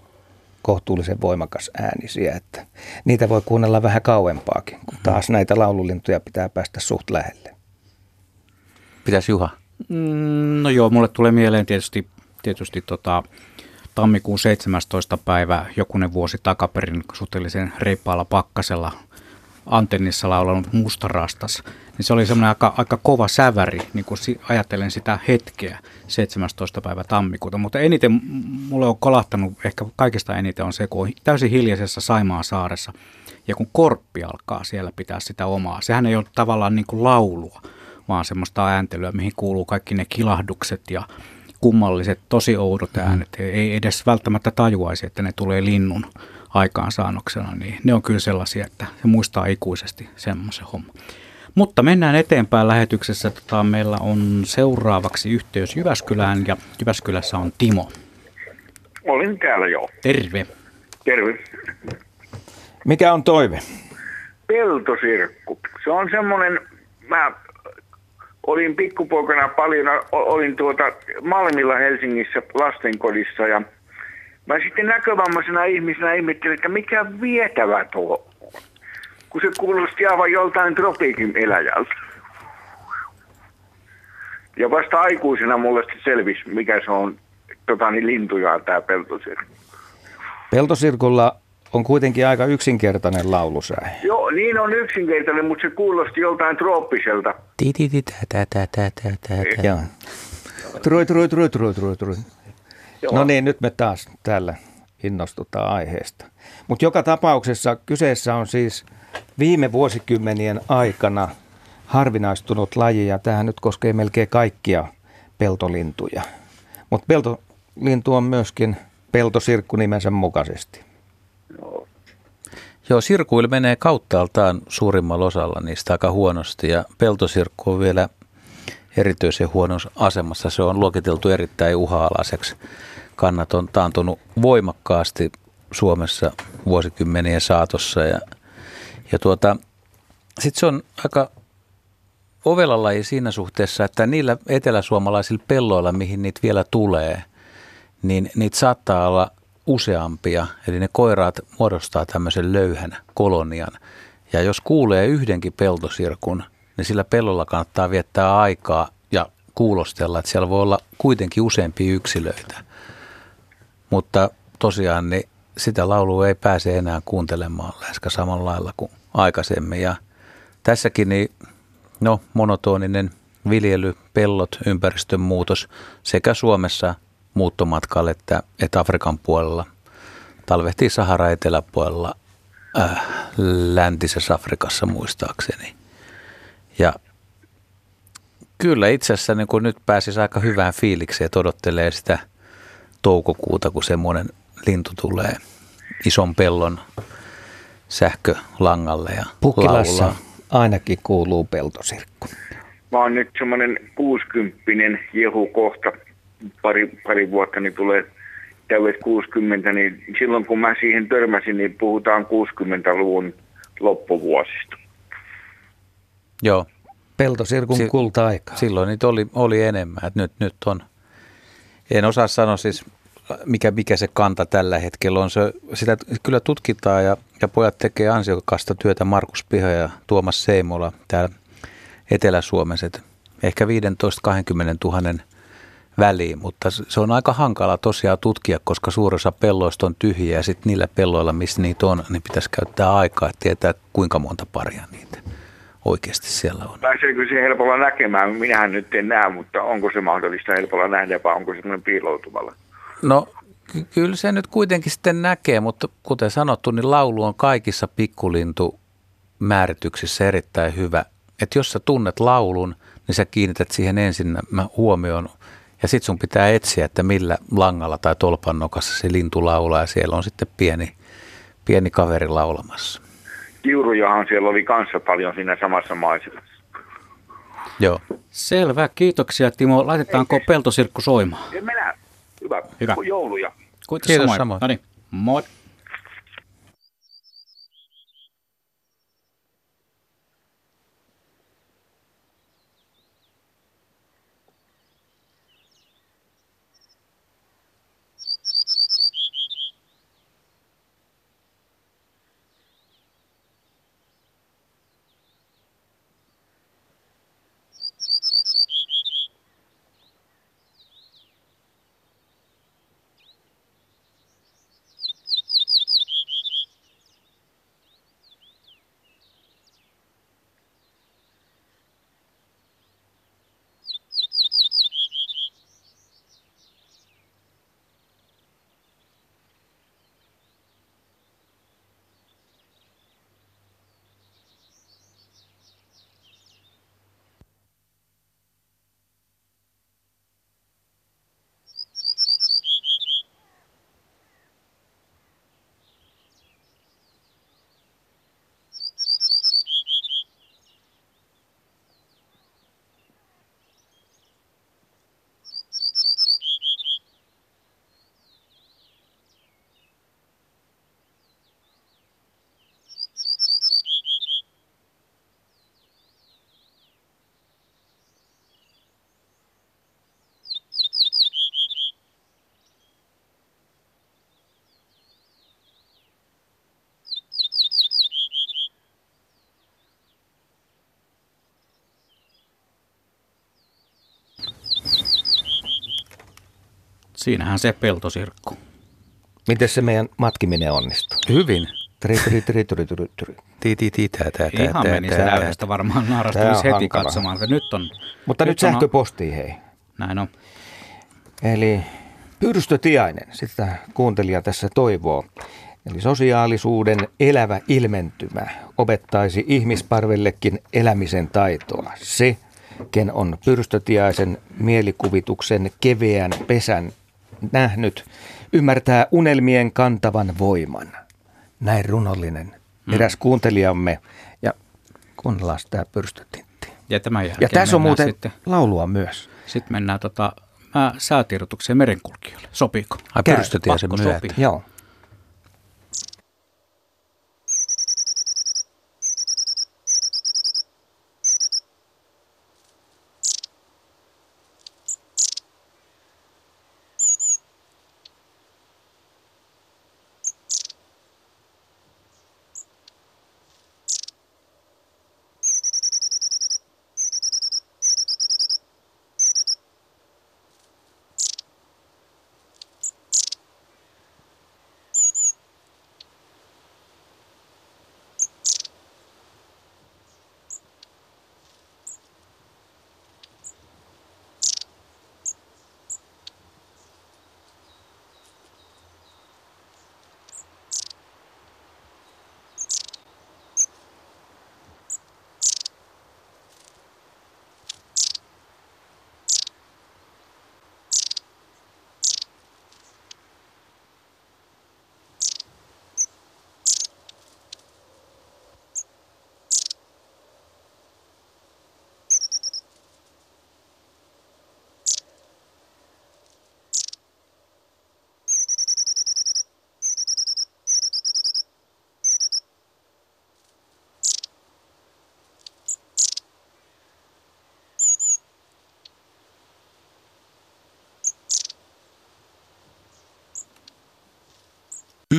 kohtuullisen voimakas äänisiä, että niitä voi kuunnella vähän kauempaakin, kun taas näitä laululintuja pitää päästä suht lähelle. Pitäisi Juha? Mm, No joo, mulle tulee mieleen tietysti, tietysti tota, tammikuun 17. päivä jokunen vuosi takaperin suhteellisen reippaalla pakkasella antennissa laulanut mustarastas. Niin se oli semmoinen aika, aika kova säväri, niin kun ajattelen sitä hetkeä 17. päivä tammikuuta. Mutta eniten mulle on kolahtanut, ehkä kaikista eniten on se, kun on täysin hiljaisessa Saimaan saaressa. Ja kun korppi alkaa siellä pitää sitä omaa. Sehän ei ole tavallaan niin kuin laulua, vaan semmoista ääntelyä, mihin kuuluu kaikki ne kilahdukset ja kummalliset, tosi oudot äänet. Ei edes välttämättä tajuaisi, että ne tulee linnun aikaansaannoksena, niin ne on kyllä sellaisia, että se muistaa ikuisesti semmoisen homma. Mutta mennään eteenpäin lähetyksessä. Tota, meillä on seuraavaksi yhteys Jyväskylään ja Jyväskylässä on Timo. Olin täällä jo. Terve. Terve. Mikä on toive? Peltosirkku. Se on semmoinen, mä olin pikkupoikana paljon, olin tuota Malmilla Helsingissä lastenkodissa ja mä sitten näkövammaisena ihmisenä ihmettelin, että mikä vietävä tuo on. Kun se kuulosti aivan joltain tropiikin eläjältä. Ja vasta aikuisena mulle sitten selvisi, mikä se on, tota, niin lintuja tämä peltosirkku. Peltosirkulla on kuitenkin aika yksinkertainen laulusää. Joo, niin on yksinkertainen, mutta se kuulosti joltain trooppiselta. Joo. Trui, trui, trui, trui, trui, trui. No niin, nyt me taas täällä innostutaan aiheesta. Mutta joka tapauksessa kyseessä on siis viime vuosikymmenien aikana harvinaistunut laji, ja tähän nyt koskee melkein kaikkia peltolintuja. Mutta peltolintu on myöskin peltosirkku nimensä mukaisesti. Joo. Joo, sirkuilla menee kauttaaltaan suurimmalla osalla niistä aika huonosti ja peltosirkku on vielä erityisen huonossa asemassa. Se on luokiteltu erittäin uha-alaiseksi. Kannat on taantunut voimakkaasti Suomessa vuosikymmenien saatossa ja, ja tuota, sitten se on aika ovela laji siinä suhteessa, että niillä eteläsuomalaisilla pelloilla, mihin niitä vielä tulee, niin niitä saattaa olla useampia. Eli ne koiraat muodostaa tämmöisen löyhän kolonian. Ja jos kuulee yhdenkin peltosirkun, niin sillä pellolla kannattaa viettää aikaa ja kuulostella, että siellä voi olla kuitenkin useampia yksilöitä. Mutta tosiaan niin sitä laulua ei pääse enää kuuntelemaan läheskään samalla lailla kuin aikaisemmin. Ja tässäkin niin, no, monotoninen viljely, pellot, ympäristön muutos sekä Suomessa muuttomatkalla että, että Afrikan puolella. Talvehtii Sahara eteläpuolella äh, läntisessä Afrikassa muistaakseni. Ja kyllä itse asiassa niin kun nyt pääsisi aika hyvään fiilikseen, että odottelee sitä toukokuuta, kun semmoinen lintu tulee ison pellon sähkölangalle ja Pukkilassa laulaa. ainakin kuuluu peltosirkku. Mä oon nyt semmoinen 60 jehu kohta, pari, pari vuotta, niin tulee täydet 60, niin silloin kun mä siihen törmäsin, niin puhutaan 60-luvun loppuvuosista. Joo, Peltosirkun Si- kulta-aika. silloin niitä oli, oli enemmän. että nyt, nyt on, en osaa sanoa siis, mikä, mikä se kanta tällä hetkellä on. Se, sitä kyllä tutkitaan ja, ja pojat tekee ansiokasta työtä Markus Piha ja Tuomas Seimola täällä Etelä-Suomessa. Ehkä 15-20 000 väliin, mutta se on aika hankala tosiaan tutkia, koska suurin osa pelloista on tyhjiä ja sitten niillä pelloilla, missä niitä on, niin pitäisi käyttää aikaa, että tietää kuinka monta paria niitä oikeasti siellä on. Pääseekö se helpolla näkemään? Minähän nyt en näe, mutta onko se mahdollista helpolla nähdä vai onko se piiloutumalla? No ky- kyllä se nyt kuitenkin sitten näkee, mutta kuten sanottu, niin laulu on kaikissa pikkulintu määrityksissä erittäin hyvä. Että jos sä tunnet laulun, niin sä kiinnität siihen ensin huomioon ja sitten sun pitää etsiä, että millä langalla tai tolpannokassa se lintu laulaa ja siellä on sitten pieni, pieni kaveri laulamassa. Kiurujahan siellä oli kanssa paljon siinä samassa maisemassa. Joo. Selvä, kiitoksia Timo. Laitetaanko peltosirkku soimaan? En minä. Hyvä. Hyvä. Jouluja. Kuitas Kiitos, samoin. samoin. No niin, moi. Siinähän se peltosirkku. Miten se meidän matkiminen onnistuu? Hyvin. Tri, tri, tri, tri, tri, tri. Ti, ti, ti, tää, tää, tää, Ihan tää, meni se näytöstä varmaan on heti hankala. katsomaan, että nyt on. Mutta nyt on- sähköpostiin hei. Näin on. Eli PyrstöTiainen, sitä kuuntelija tässä toivoo. Eli sosiaalisuuden elävä ilmentymä opettaisi ihmisparvellekin elämisen taitoa. Se, ken on pyrstötiaisen mielikuvituksen keveän pesän nähnyt, ymmärtää unelmien kantavan voiman. Näin runollinen eräs kuuntelijamme ja kuunnellaan tämä pyrstötintti. Ja tämän Ja tässä on muuten Sitten, laulua myös. sitten mennään tota, mä säätiedotukseen merenkulkijoille. Sopiiko? Ai pakko myötä. sopii. Joo.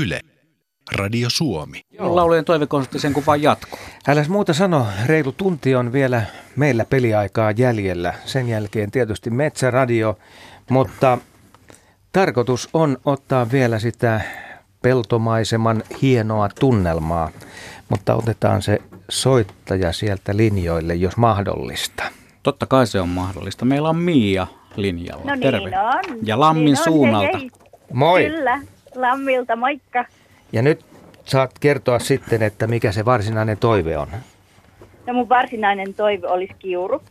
Yle. Radio Suomi. Laulujen toivekonsertti sen kun vaan jatkuu. Äläs muuta sano, reilu tunti on vielä meillä peliaikaa jäljellä. Sen jälkeen tietysti Metsäradio, mutta tarkoitus on ottaa vielä sitä peltomaiseman hienoa tunnelmaa. Mutta otetaan se soittaja sieltä linjoille, jos mahdollista. Totta kai se on mahdollista. Meillä on Miia linjalla. No niin Terve. on. Ja Lammin niin on, suunnalta. Hei, hei. Moi! Kyllä, Lammilta, moikka. Ja nyt saat kertoa sitten, että mikä se varsinainen toive on. No mun varsinainen toive olisi kiuru,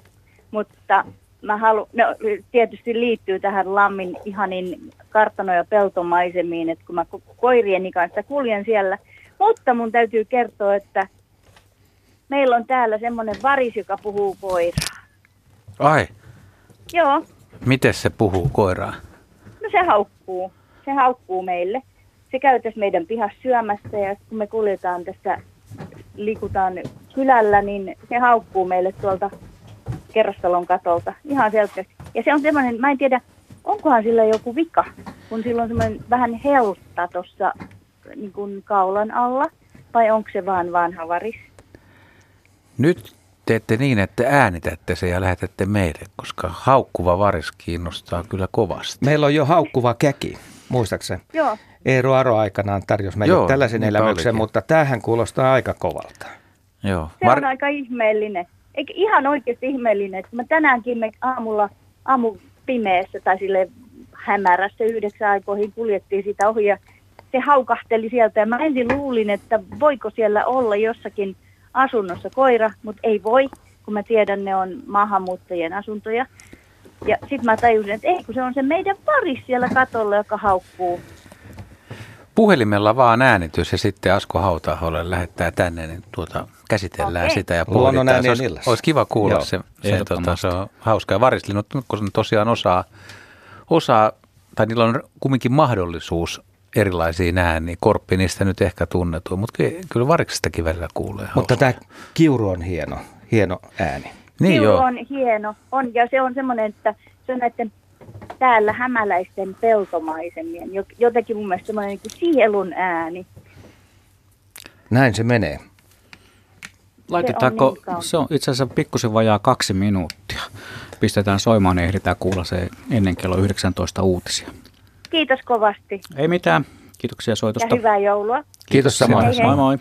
mutta mä halu, no, tietysti liittyy tähän Lammin ihanin kartano- ja peltomaisemiin, että kun mä ko- koirieni kanssa kuljen siellä. Mutta mun täytyy kertoa, että meillä on täällä semmoinen varis, joka puhuu koiraa. Ai, Joo, miten se puhuu koiraa? No se haukkuu. Se haukkuu meille. Se käy tässä meidän pihassa syömässä ja kun me kuljetaan tässä, liikutaan kylällä, niin se haukkuu meille tuolta kerrostalon katolta ihan selkeästi. Ja se on semmoinen, mä en tiedä, onkohan sillä joku vika, kun sillä on semmoinen vähän heltta tuossa niin kuin kaulan alla, vai onko se vaan vanha varis? Nyt teette niin, että äänitätte se ja lähetätte meille, koska haukkuva varis kiinnostaa kyllä kovasti. Meillä on jo haukkuva käki, muistaakseni? Joo, Eero Aro aikanaan tarjosi meille Joo, tällaisen niinpä elämyksen, olikin. mutta tämähän kuulostaa aika kovalta. Joo. se on aika ihmeellinen. Eikä ihan oikeasti ihmeellinen, että mä tänäänkin me aamulla, aamu pimeässä tai sille hämärässä yhdeksän aikoihin kuljettiin sitä ohi ja se haukahteli sieltä ja mä ensin luulin, että voiko siellä olla jossakin asunnossa koira, mutta ei voi, kun mä tiedän, ne on maahanmuuttajien asuntoja. Ja sitten mä tajusin, että ei, kun se on se meidän paris siellä katolla, joka haukkuu. Puhelimella vaan äänitys ja sitten Asko Hautaholle lähettää tänne, niin tuota, käsitellään Okei. sitä ja pohditaan. Se olisi, illassa. olisi kiva kuulla Joo, se, se, ehdottomasti. se on hauska. Ja varislinut, kun ne tosiaan osaa, osaa, tai niillä on kumminkin mahdollisuus erilaisiin ääniin. Korppi niistä nyt ehkä tunnetuu, mutta ky- kyllä variksestakin välillä kuulee. Mutta hauska. tämä kiuru on hieno, hieno ääni. Niin Kiuru joo. on hieno, on, ja se on semmoinen, että se on näiden täällä hämäläisten peltomaisemien, jo- jotenkin mun mielestä semmoinen niin sielun ääni. Näin se menee. Laitetaanko, niin kaunis. se on itse asiassa pikkusen vajaa kaksi minuuttia. Pistetään soimaan, niin ehditään kuulla se ennen kello 19 uutisia. kiitos kovasti. Ei mitään. Kiitoksia Ja soitosta. hyvää joulua. Kiitos samoin. Hei, hei. Moi moi.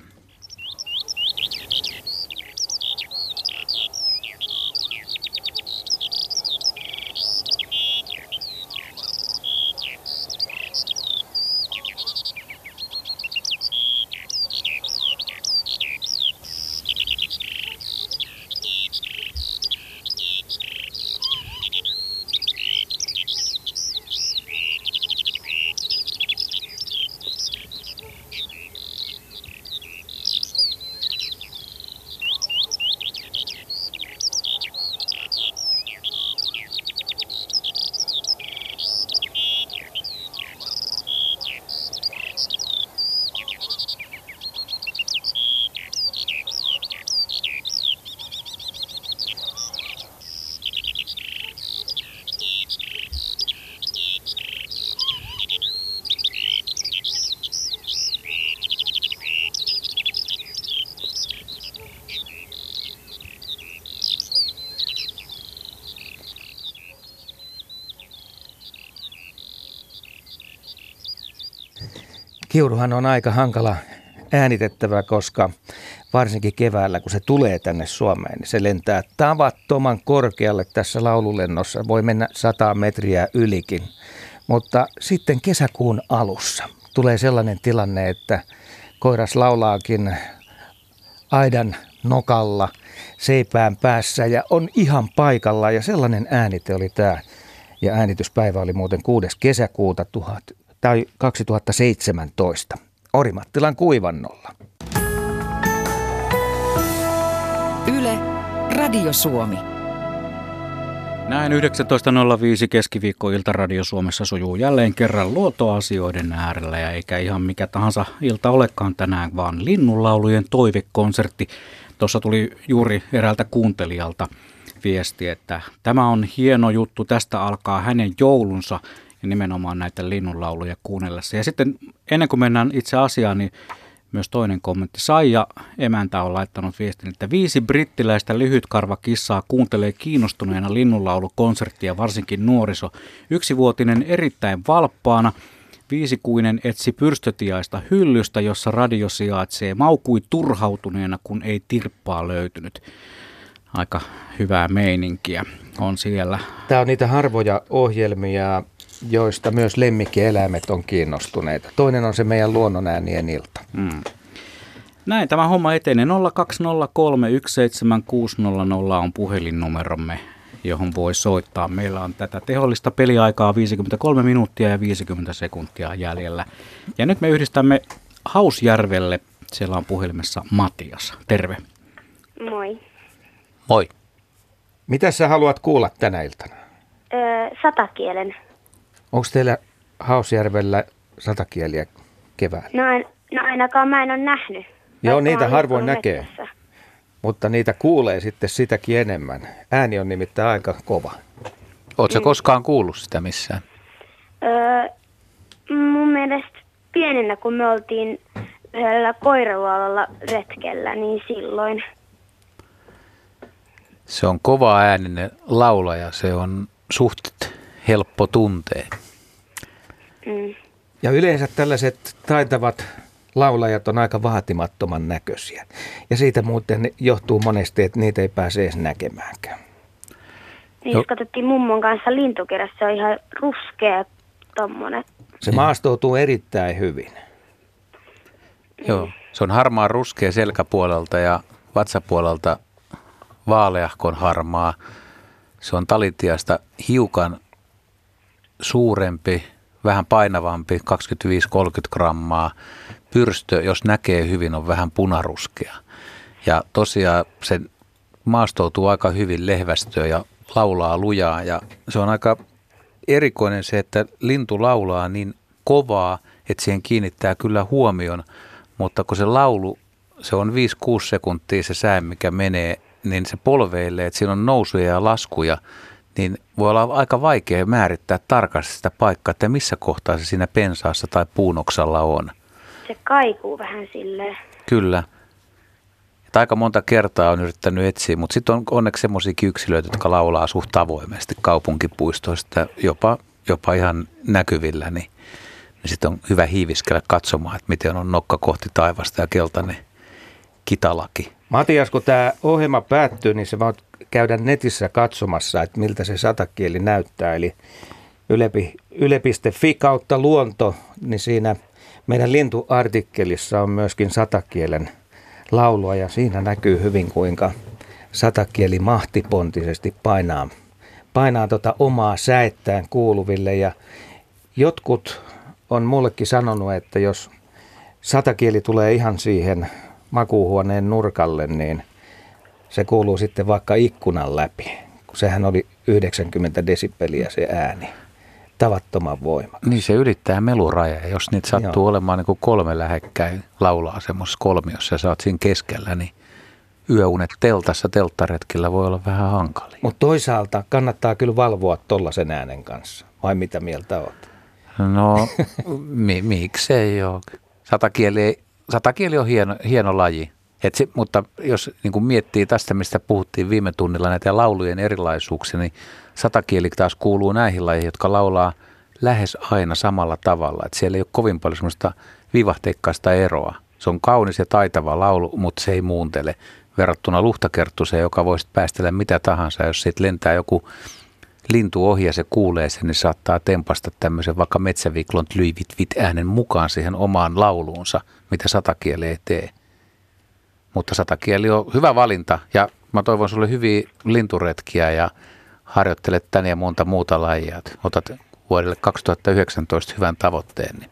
Kiuruhan on aika hankala äänitettävä, koska varsinkin keväällä, kun se tulee tänne Suomeen, niin se lentää tavattoman korkealle tässä laululennossa. Voi mennä 100 metriä ylikin. Mutta sitten kesäkuun alussa tulee sellainen tilanne, että koiras laulaakin aidan nokalla, seipään päässä ja on ihan paikalla. Ja sellainen äänite oli tämä. Ja äänityspäivä oli muuten 6. kesäkuuta 1000, tai 2017 Orimattilan kuivannolla. Yle, Radio Suomi. Näin 19.05 keskiviikkoilta Radio Suomessa sujuu jälleen kerran luotoasioiden äärellä ja eikä ihan mikä tahansa ilta olekaan tänään, vaan linnunlaulujen toivekonsertti. Tuossa tuli juuri eräältä kuuntelijalta viesti, että tämä on hieno juttu, tästä alkaa hänen joulunsa ja nimenomaan näitä linnunlauluja kuunnellessa. Ja sitten ennen kuin mennään itse asiaan, niin myös toinen kommentti. Saija emäntä on laittanut viestin, että viisi brittiläistä lyhytkarvakissaa kuuntelee kiinnostuneena linnunlaulukonserttia, varsinkin nuoriso. Yksivuotinen erittäin valppaana, viisikuinen etsi pyrstötiaista hyllystä, jossa radio sijaitsee, maukui turhautuneena, kun ei tirppaa löytynyt. Aika hyvää meininkiä on siellä. Tämä on niitä harvoja ohjelmia, joista myös lemmikkieläimet on kiinnostuneita. Toinen on se meidän luonnonäänien ilta. Mm. Näin tämä homma etenee. 020317600 on puhelinnumeromme, johon voi soittaa. Meillä on tätä tehollista peliaikaa 53 minuuttia ja 50 sekuntia jäljellä. Ja nyt me yhdistämme Hausjärvelle. Siellä on puhelimessa Matias. Terve. Moi. Moi. Mitä sä haluat kuulla tänä iltana? Öö, satakielen. Onko teillä Hausjärvellä satakieliä keväällä? No, en, no ainakaan mä en ole nähnyt. Joo, Vaikka niitä harvoin näkee. metsässä. Mutta niitä kuulee sitten sitäkin enemmän. Ääni on nimittäin aika kova. Oletko koskaan kuullut sitä missään? Öö, mun mielestä pienenä, kun me oltiin yhdellä koiraluolalla retkellä, niin silloin. Se on kova ääninen laulaja, se on suht helppo tuntea. Mm. Ja yleensä tällaiset taitavat laulajat on aika vaatimattoman näköisiä. Ja siitä muuten johtuu monesti, että niitä ei pääse edes näkemäänkään. Niin jos katsottiin mummon kanssa lintukerassa, se on ihan ruskea tommonen. Se maastoutuu erittäin hyvin. Joo, se on harmaa ruskea selkäpuolelta ja vatsapuolelta vaaleahkon harmaa. Se on talitiasta hiukan suurempi, vähän painavampi, 25-30 grammaa. Pyrstö, jos näkee hyvin, on vähän punaruskea. Ja tosiaan se maastoutuu aika hyvin lehvästöön ja laulaa lujaa. Ja se on aika erikoinen se, että lintu laulaa niin kovaa, että siihen kiinnittää kyllä huomion, mutta kun se laulu, se on 5-6 sekuntia se sää, mikä menee, niin se polveilee, että siinä on nousuja ja laskuja, niin voi olla aika vaikea määrittää tarkasti sitä paikkaa, että missä kohtaa se siinä pensaassa tai puunoksalla on. Se kaikuu vähän silleen. Kyllä. Että aika monta kertaa on yrittänyt etsiä, mutta sitten on onneksi semmoisia yksilöitä, jotka laulaa suht avoimesti kaupunkipuistoista, jopa jopa ihan näkyvillä, niin, niin sitten on hyvä hiiviskellä katsomaan, että miten on nokka kohti taivasta ja keltainen kitalaki. Matias, kun tämä ohjelma päättyy, niin se voit käydä netissä katsomassa, että miltä se satakieli näyttää. Eli yle.fi yle kautta luonto, niin siinä meidän lintuartikkelissa on myöskin satakielen laulua ja siinä näkyy hyvin kuinka satakieli mahtipontisesti painaa, painaa tota omaa säettään kuuluville ja jotkut on mullekin sanonut, että jos satakieli tulee ihan siihen makuuhuoneen nurkalle, niin se kuuluu sitten vaikka ikkunan läpi. Sehän oli 90 desibeliä se ääni. Tavattoman voima. Niin se ylittää meluraja. Ja jos niitä sattuu Joo. olemaan niin kuin kolme lähekkäin laulaa semmoisessa kolmiossa ja sä oot siinä keskellä, niin yöunet teltassa telttaretkillä voi olla vähän hankalia. Mutta toisaalta kannattaa kyllä valvoa tollaisen äänen kanssa. Vai mitä mieltä oot? No, mi- miksei ole. Satakieli, satakieli on hieno, hieno laji. Et se, mutta jos niin kuin miettii tästä, mistä puhuttiin viime tunnilla, näitä laulujen erilaisuuksia, niin satakieli taas kuuluu näihin lajeihin, jotka laulaa lähes aina samalla tavalla. Et siellä ei ole kovin paljon semmoista vivahteikkaista eroa. Se on kaunis ja taitava laulu, mutta se ei muuntele verrattuna luhtakerttuseen, joka voisi päästellä mitä tahansa. Jos siitä lentää joku lintu ohi ja se kuulee sen, niin saattaa tempasta tämmöisen vaikka metsäviklont lyivit vit äänen mukaan siihen omaan lauluunsa, mitä satakieli ei tee. Mutta satakieli on hyvä valinta ja mä toivon sulle hyviä linturetkiä ja harjoittelet tän ja monta muuta lajia. Otat vuodelle 2019 hyvän tavoitteen. Niin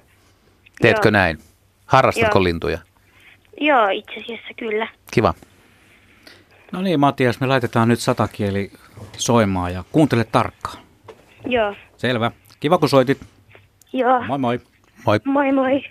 teetkö Joo. näin? Harrastatko Joo. lintuja? Joo, itse asiassa kyllä. Kiva. No niin, Matias, me laitetaan nyt satakieli soimaan ja kuuntele tarkkaan. Joo. Selvä. Kiva, kun soitit. Joo. Moi moi. Moi. Moi moi.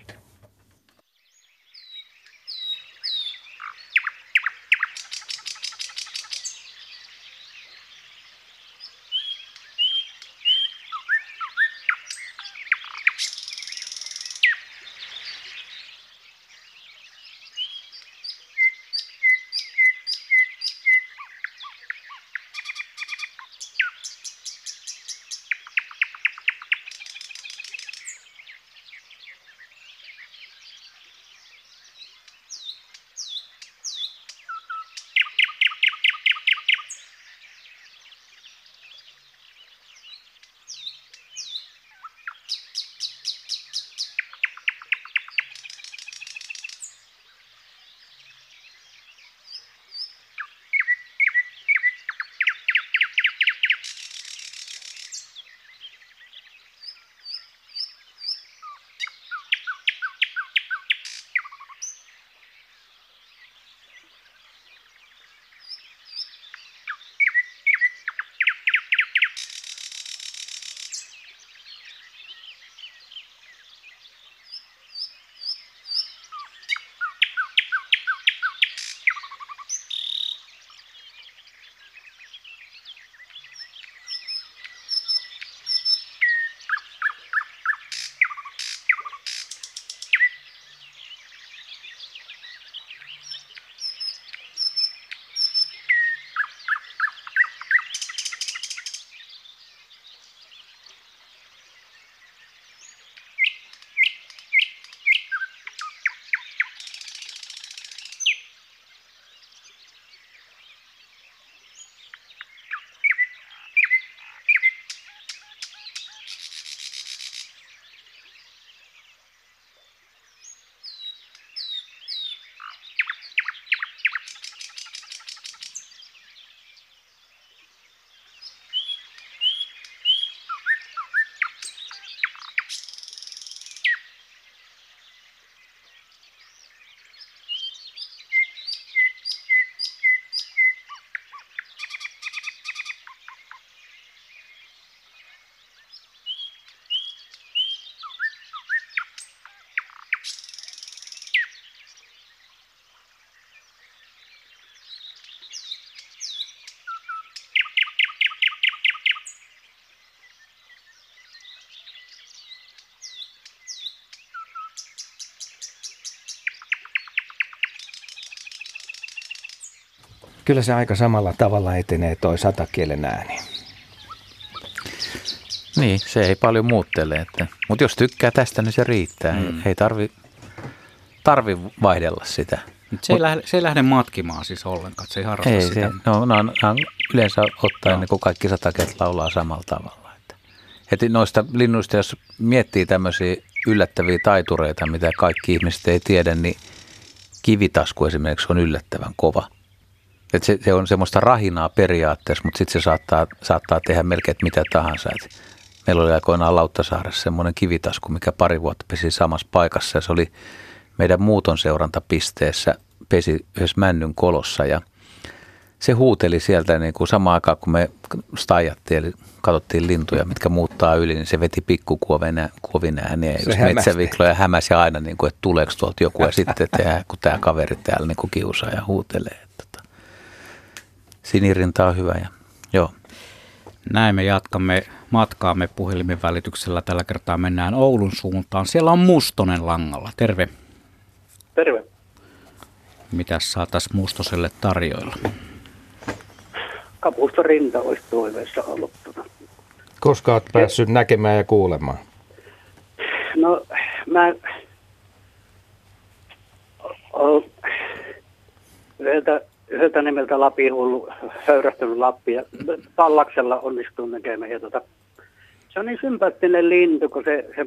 Kyllä se aika samalla tavalla etenee toi satakielen ääni. Niin, se ei paljon muuttele. Että, mutta jos tykkää tästä, niin se riittää. Mm. Ei tarvi, tarvi vaihdella sitä. Se, ei lähde, se ei lähde matkimaan siis ollenkaan, se ei harrasta ei, sitä. Se, no, no, no, yleensä ottaen no. niin kaikki sataket laulaa samalla tavalla. Että, että noista linnuista, jos miettii tämmöisiä yllättäviä taitureita, mitä kaikki ihmiset ei tiedä, niin kivitasku esimerkiksi on yllättävän kova. Et se, se on semmoista rahinaa periaatteessa, mutta sitten se saattaa, saattaa tehdä melkein mitä tahansa. Et meillä oli aikoinaan Lauttasaaressa semmoinen kivitasku, mikä pari vuotta pesi samassa paikassa ja se oli meidän muuton seurantapisteessä pesi yhdessä männyn kolossa ja se huuteli sieltä niin kuin samaan aikaan, kun me stajattiin, eli katsottiin lintuja, mitkä muuttaa yli, niin se veti pikkukuovin ääniä, just metsävikloja hämäsi aina, niin kuin, että tuleeko tuolta joku, ja sitten, että kun tämä kaveri täällä niin kuin kiusaa ja huutelee. Sinirinta on hyvä ja joo. Näin me jatkamme matkaamme puhelimen välityksellä. Tällä kertaa mennään Oulun suuntaan. Siellä on Mustonen langalla. Terve. Terve. Mitäs saataisiin Mustoselle tarjoilla? Kapusta rinta olisi toiveessa ollut. Tuota. Koska olet päässyt ja, näkemään ja kuulemaan? No, mä yhdeltä, yhdeltä nimeltä Lapi hullu höyrähtänyt Lappi ja Pallaksella onnistuu näkemään. Ja tuota, se on niin sympaattinen lintu, kun se, se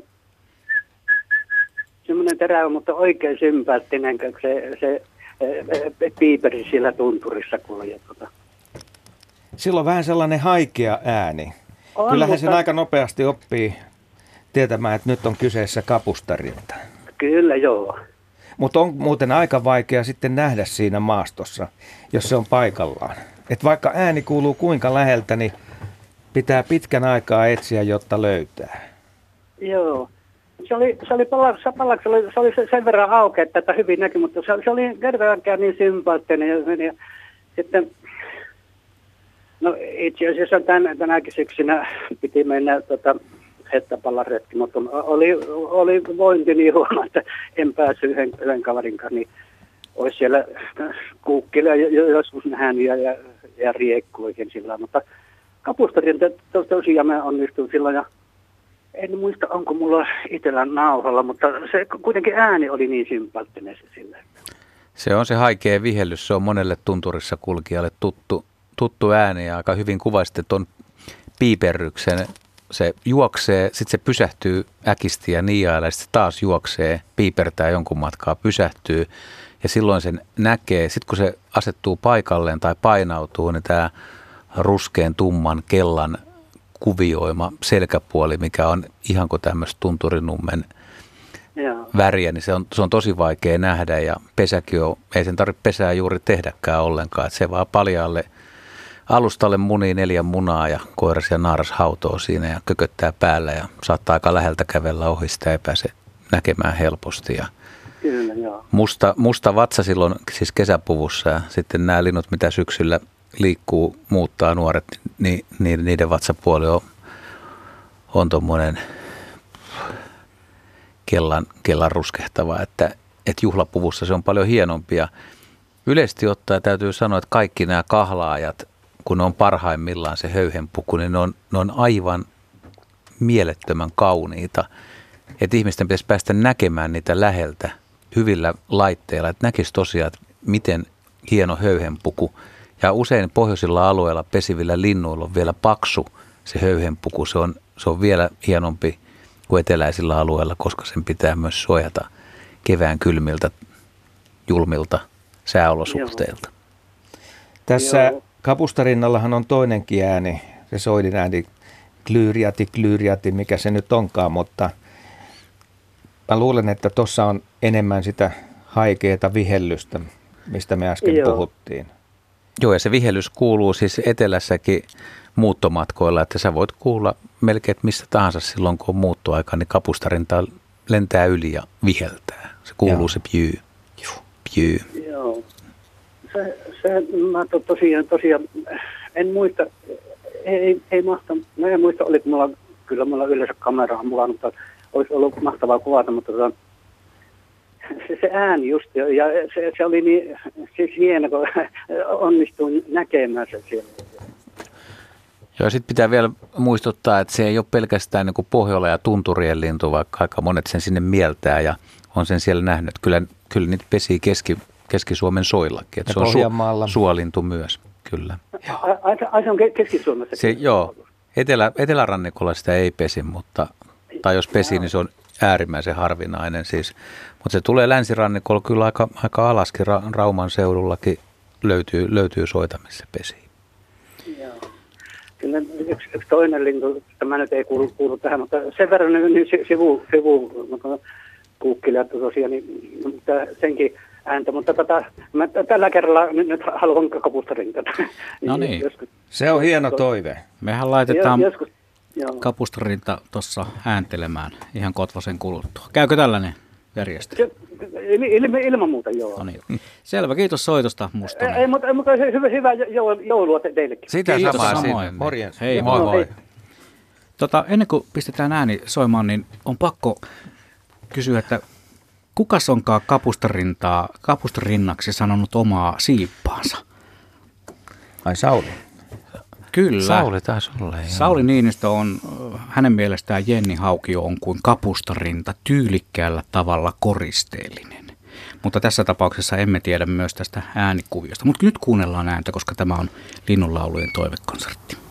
semmoinen terävä, mutta oikein sympaattinen, kun se, se piiperi siellä tunturissa kulje. Sillä on vähän sellainen haikea ääni. On, Kyllähän mutta... sen aika nopeasti oppii tietämään, että nyt on kyseessä kapustarinta. Kyllä, joo. Mutta on muuten aika vaikea sitten nähdä siinä maastossa, jos se on paikallaan. Et vaikka ääni kuuluu kuinka läheltä, niin pitää pitkän aikaa etsiä, jotta löytää. Joo se oli, se oli, palaks, palaks, se oli, se oli sen verran auki, että hyvin näkyy, mutta se, se oli kertaakaan niin sympaattinen. Ja, ja sitten, no itse asiassa tän, tänäkin syksynä piti mennä tota, hettäpallaretki, mutta oli, oli vointi niin huono, että en päässyt yhden, yhden kaverin kanssa, niin olisi siellä kuukkilla joskus nähnyt ja, ja, ja riekku oikein sillä mutta kapustarin tosiaan mä onnistuin silloin ja en muista, onko mulla itsellä nauhalla, mutta se kuitenkin ääni oli niin sympaattinen se sille. Se on se haikea vihellys, se on monelle tunturissa kulkijalle tuttu, tuttu ääni ja aika hyvin kuvaisitte tuon piiperryksen. Se juoksee, sitten se pysähtyy äkisti ja niiailee, sitten taas juoksee, piipertää jonkun matkaa, pysähtyy ja silloin sen näkee. Sitten kun se asettuu paikalleen tai painautuu, niin tämä ruskeen tumman kellan kuvioima selkäpuoli, mikä on ihan kuin tämmöistä tunturinummen Joo. väriä, niin se on, se on tosi vaikea nähdä ja pesäkin on, ei sen tarvitse pesää juuri tehdäkään ollenkaan, että se vaan paljaalle alustalle munii neljä munaa ja koiras ja naaras hautoo siinä ja kököttää päällä ja saattaa aika läheltä kävellä ohi, sitä ei pääse näkemään helposti ja Kyllä, joo. Musta, musta vatsa silloin siis kesäpuvussa ja sitten nämä linnut, mitä syksyllä liikkuu, muuttaa nuoret, niin, niin niiden vatsapuoli on, on tuommoinen kellan, kellan ruskehtava, että, että juhlapuvussa se on paljon hienompia. Yleisesti ottaen täytyy sanoa, että kaikki nämä kahlaajat, kun ne on parhaimmillaan se höyhenpuku, niin ne on, ne on aivan mielettömän kauniita. Että ihmisten pitäisi päästä näkemään niitä läheltä hyvillä laitteilla, että näkisi tosiaan, että miten hieno höyhenpuku – ja usein pohjoisilla alueilla pesivillä linnuilla on vielä paksu se höyhenpuku. Se on, se on vielä hienompi kuin eteläisillä alueilla, koska sen pitää myös suojata kevään kylmiltä, julmilta sääolosuhteilta. Tässä Joo. Kapustarinnallahan on toinenkin ääni, se soidin ääni, klyyriati, klyyriati, mikä se nyt onkaan, mutta mä luulen, että tuossa on enemmän sitä haikeeta vihellystä, mistä me äsken Joo. puhuttiin. Joo, ja se vihellys kuuluu siis etelässäkin muuttomatkoilla, että sä voit kuulla melkein missä tahansa silloin, kun on muuttoaika, niin kapustarinta lentää yli ja viheltää. Se kuuluu Joo. se pjyy. Pjyy. Joo. Se, se mä to, tosiaan, tosiaan, en muista, ei, ei mahta, mä en muista, oliko mulla, kyllä mulla yleensä kameraa mulla, mutta olisi ollut mahtavaa kuvata, mutta tota, se, se ääni just, ja se, se oli niin siis hieno, kun onnistuin näkemään sen siellä. Joo, sitten pitää vielä muistuttaa, että se ei ole pelkästään niin Pohjola ja Tunturien lintu, vaikka aika monet sen sinne mieltää ja on sen siellä nähnyt. Kyllä, kyllä niitä pesii keski, Keski-Suomen soillakin. Että se on Pohjanmaalla. suolintu myös, kyllä. Ai, se on Ke- Keski-Suomessa. Se, joo, etelä, etelärannikolla sitä ei pesi, mutta, tai jos pesi, niin se on äärimmäisen harvinainen siis. Mutta se tulee länsirannikolla kyllä aika, aika alaskin, Ra, Rauman seudullakin löytyy, löytyy soita, missä pesi. Joo. Kyllä yksi, yksi toinen lintu, tämä nyt ei kuulu, kuulu tähän, mutta sen verran niin niin si- sivu, sivu kuukkilijat tosiaan, niin mutta senkin ääntä, mutta tota, mä tällä kerralla nyt, nyt haluan kapusta rinkata. No niin. Joskus, Se on hieno toive. Mehän laitetaan jo- joskus, joo. kapustarinta tuossa ääntelemään ihan Kotvasen kuluttua. Käykö tällainen il- ilman, ilman muuta, joo. No niin. Selvä, kiitos soitosta Mustonen. Ei, mutta, mutta hy- hyvä, hyvää joulua, joulua te- teillekin. Sitä Kiitos samaa samoin. Morjens. Hei, Moi moi. moi. Tota, ennen kuin pistetään ääni soimaan, niin on pakko kysyä, että kukas onkaan kapustarintaa, kapustarinnaksi sanonut omaa siippaansa? Ai Sauli. Kyllä. Sauli taisi olla. joo. Sauli Niinistö on, hänen mielestään Jenni Haukio on kuin kapustarinta tyylikkäällä tavalla koristeellinen. Mutta tässä tapauksessa emme tiedä myös tästä äänikuviosta. Mutta nyt kuunnellaan ääntä, koska tämä on Linnunlaulujen toivekonsertti.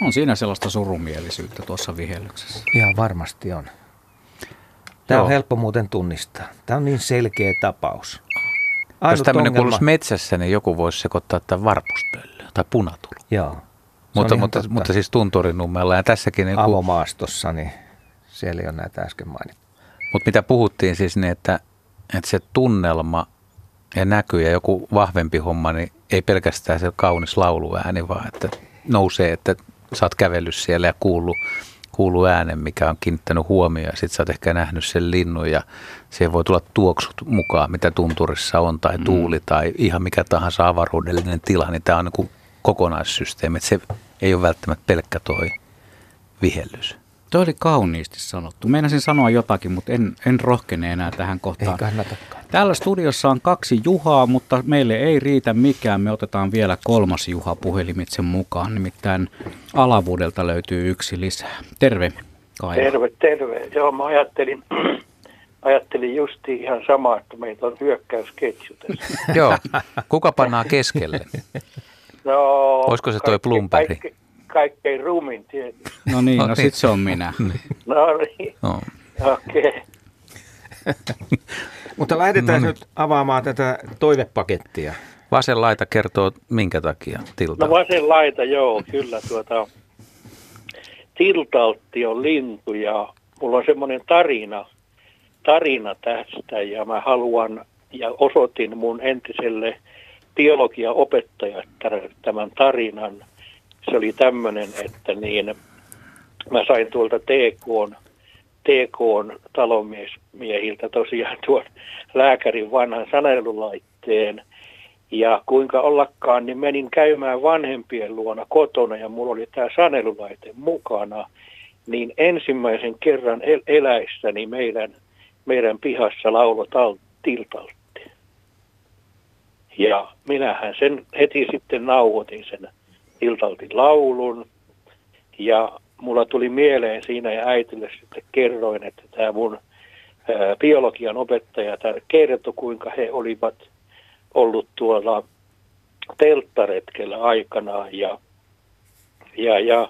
On siinä sellaista surumielisyyttä tuossa vihellyksessä. Ihan varmasti on. Tämä on Joo. helppo muuten tunnistaa. Tämä on niin selkeä tapaus. Jos Ainut tämmöinen ongelma- kuuluisi metsässä, niin joku voisi sekoittaa tämän varpuspöllöä tai punatulu. Joo. On Mutta, mutta, totta. mutta siis Tunturinummella ja tässäkin, niin kuin, Avomaastossa, niin siellä ei ole näitä äsken mainittu. mutta mitä puhuttiin siis, niin että, että se tunnelma ja näky ja joku vahvempi homma, niin ei pelkästään se kaunis lauluääni, vaan että nousee, että sä oot kävellyt siellä ja kuullut, kuullut äänen, mikä on kiinnittänyt huomioon. Ja sit sä oot ehkä nähnyt sen linnun ja siihen voi tulla tuoksut mukaan, mitä tunturissa on, tai tuuli, tai ihan mikä tahansa avaruudellinen tila, niin tämä on niin kokonaissysteemi. Että se ei ole välttämättä pelkkä toi vihellys. Toi oli kauniisti sanottu. Meinasin sanoa jotakin, mutta en, en rohkene enää tähän kohtaan. Ei kannatakaan. Täällä studiossa on kaksi Juhaa, mutta meille ei riitä mikään. Me otetaan vielä kolmas Juha puhelimitse mukaan. Nimittäin Alavuudelta löytyy yksi lisää. Terve, Kai. Terve, terve. Joo, mä ajattelin, ajattelin justi ihan samaa, että meitä on hyökkäysketju tässä. Joo, kuka pannaa keskelle? No, Olisiko se toi Plumperi? Kaikke, kaikkein rumin tietysti. No niin, No no niin. sit se on minä. No niin, No. okei. Okay. Mutta lähdetään No niin. nyt avaamaan tätä toivepakettia. Vasen laita kertoo minkä takia tilta. No vasen laita, joo, kyllä tuota, tiltaltti on lintu ja mulla on semmoinen tarina, tarina tästä ja mä haluan ja osoitin mun entiselle biologiaopettajalle tämän tarinan. Se oli tämmöinen, että niin, mä sain tuolta TK, TK talonmiehiltä tosiaan tuon lääkärin vanhan sanelulaitteen. Ja kuinka ollakaan, niin menin käymään vanhempien luona kotona ja mulla oli tämä sanelulaite mukana. Niin ensimmäisen kerran el- eläissäni meidän, meidän pihassa laulo tiltalta. Ja minähän sen heti sitten nauhoitin sen Iltaltin laulun. Ja mulla tuli mieleen siinä ja äitille sitten kerroin, että tämä mun biologian opettaja kertoi, kuinka he olivat ollut tuolla telttaretkellä aikanaan ja, ja, ja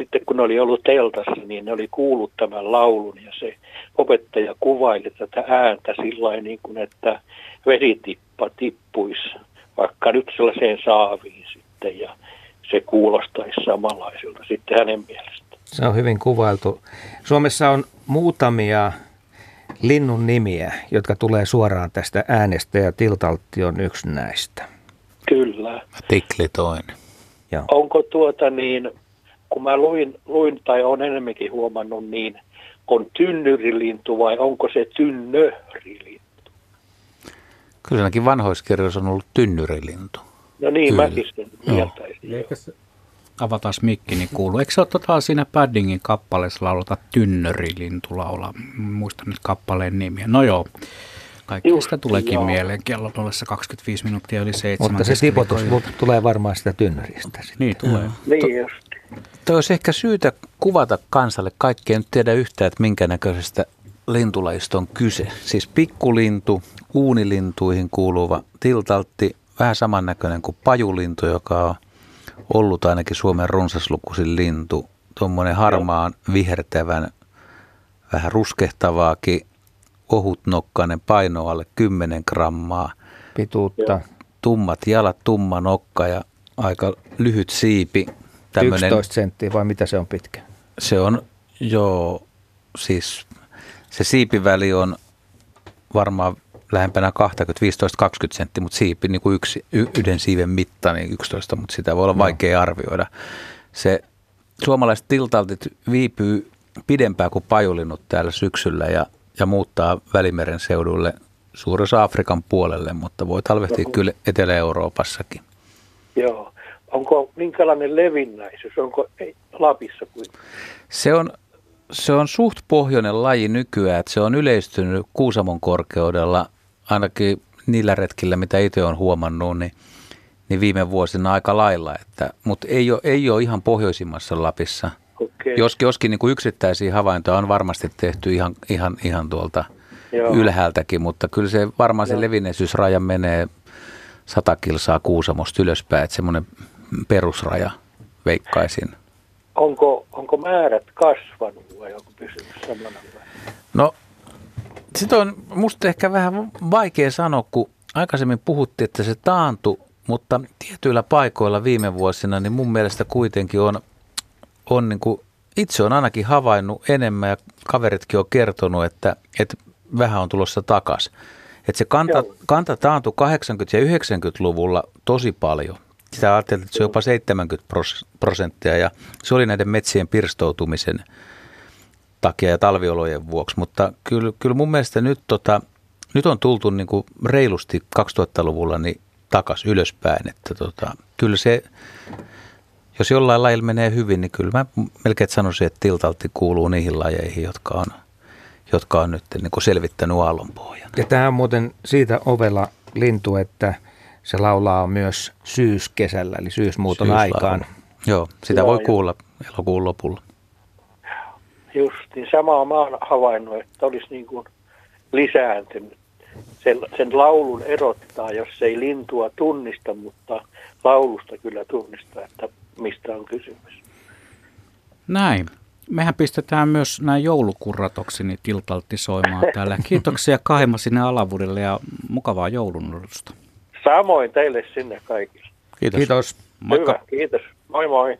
sitten kun ne oli ollut teltassa, niin ne oli kuullut tämän laulun ja se opettaja kuvaili tätä ääntä sillä niin kuin, että vesitippa tippuisi vaikka nyt sellaiseen saaviin sitten ja se kuulostaisi samanlaiselta sitten hänen mielestään. Se on hyvin kuvailtu. Suomessa on muutamia linnun nimiä, jotka tulee suoraan tästä äänestä ja Tiltaltti on yksi näistä. Kyllä. Tikli toinen. Ja. Onko tuota niin, kun mä luin, luin tai on enemmänkin huomannut, niin on tynnyrilintu vai onko se tynnöhrilintu? Kyllä ainakin vanhoiskirjoissa on ollut tynnyrilintu. No niin, Kyllä. mäkin sen mieltäisin. Avataan mikki, niin kuuluu. Eikö se ole tota, siinä Paddingin kappaleessa laulata Tynnyrilintu laulaa? Muista nyt kappaleen nimiä. No joo, kaikki sitä tuleekin joo. mieleen kello 25 minuuttia yli 7. Mutta se tipotus tulee varmaan sitä tynnyristä. Sitten. Niin tulee. Niin just. Tuo olisi ehkä syytä kuvata kansalle. Kaikki ei nyt tiedä yhtään, että minkä näköisestä lintulajista on kyse. Siis pikkulintu, uunilintuihin kuuluva tiltaltti, vähän samannäköinen kuin pajulintu, joka on ollut ainakin Suomen runsaslukuisin lintu. Tuommoinen harmaan vihertävän, vähän ruskehtavaakin, ohutnokkainen, paino alle 10 grammaa. Pituutta. Tummat jalat, tumma nokka ja aika lyhyt siipi. Tämmönen, 11 senttiä vai mitä se on pitkä? Se on, joo, siis se siipiväli on varmaan lähempänä 20, 15-20 senttiä, mutta siipi niin kuin yksi, yhden siiven mitta, niin 11, mutta sitä voi olla vaikea no. arvioida. Se suomalaiset tiltaltit viipyy pidempään kuin pajulinnut täällä syksyllä ja, ja muuttaa Välimeren seudulle suurissa Afrikan puolelle, mutta voi talvehtia no, kyllä Etelä-Euroopassakin. Joo. Onko minkälainen levinnäisyys? Onko Lapissa kuin? Se on se on suht pohjoinen laji nykyään, että se on yleistynyt Kuusamon korkeudella, ainakin niillä retkillä, mitä itse olen huomannut, niin, niin viime vuosina aika lailla, että, mutta ei ole, ei ole ihan pohjoisimmassa Lapissa. Okay. Joskin, joskin niin kuin yksittäisiä havaintoja on varmasti tehty ihan, ihan, ihan tuolta Joo. ylhäältäkin, mutta kyllä se varmaan Joo. se levinneisyysraja menee sata kilsaa Kuusamosta ylöspäin, että semmoinen perusraja veikkaisin onko, onko määrät kasvanut vai onko pysynyt samana? No, sitä on musta ehkä vähän vaikea sanoa, kun aikaisemmin puhuttiin, että se taantui, mutta tietyillä paikoilla viime vuosina, niin mun mielestä kuitenkin on, on niin kuin, itse on ainakin havainnut enemmän ja kaveritkin on kertonut, että, että vähän on tulossa takas. Että se kanta, kanta taantui 80- ja 90-luvulla tosi paljon sitä ajattelin, että se on jopa 70 prosenttia ja se oli näiden metsien pirstoutumisen takia ja talviolojen vuoksi, mutta kyllä, kyllä mun mielestä nyt, tota, nyt on tultu niin kuin reilusti 2000-luvulla niin takas ylöspäin, että tota, kyllä se, jos jollain lajilla menee hyvin, niin kyllä mä melkein sanoisin, että tiltalti kuuluu niihin lajeihin, jotka on, jotka on nyt niin kuin selvittänyt aallonpohjan. Ja tämä on muuten siitä ovella lintu, että – se laulaa myös syyskesällä, eli syysmuuton Syyslaulu. aikaan. Joo, sitä Joo, voi kuulla elokuun lopulla. Just, niin samaa mä oon havainnut, että olisi niin kuin lisääntynyt. Sen, sen laulun erottaa, jos ei lintua tunnista, mutta laulusta kyllä tunnistaa, että mistä on kysymys. Näin. Mehän pistetään myös näin joulukurratoksini tiltaltti soimaan täällä. Kiitoksia Kaima sinne Alavudelle ja mukavaa joulun Samoin teille sinne kaikille. Kiitos. Kiitos. Moikka. Hyvä, kiitos. Moi moi.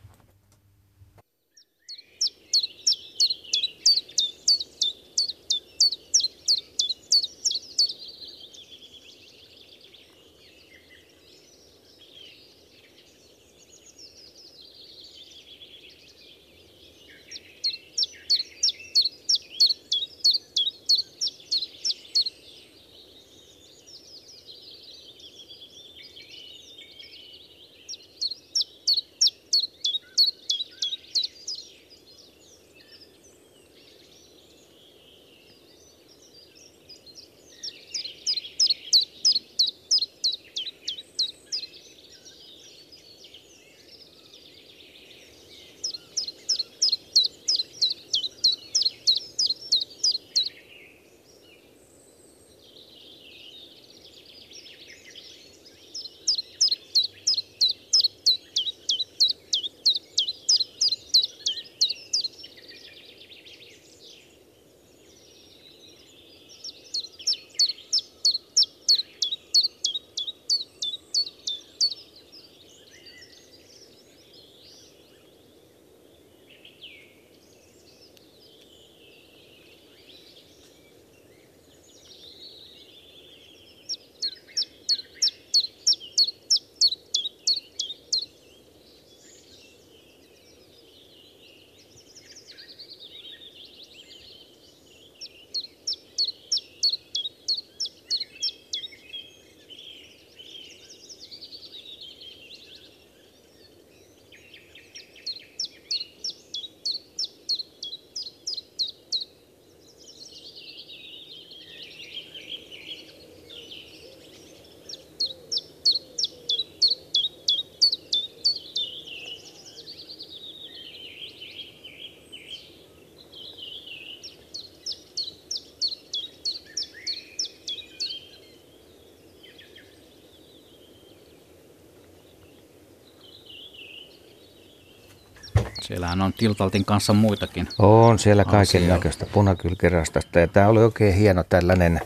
Siellähän on Tiltaltin kanssa muitakin. On siellä kaiken näköistä punakylkirastasta ja tämä oli oikein hieno tällainen,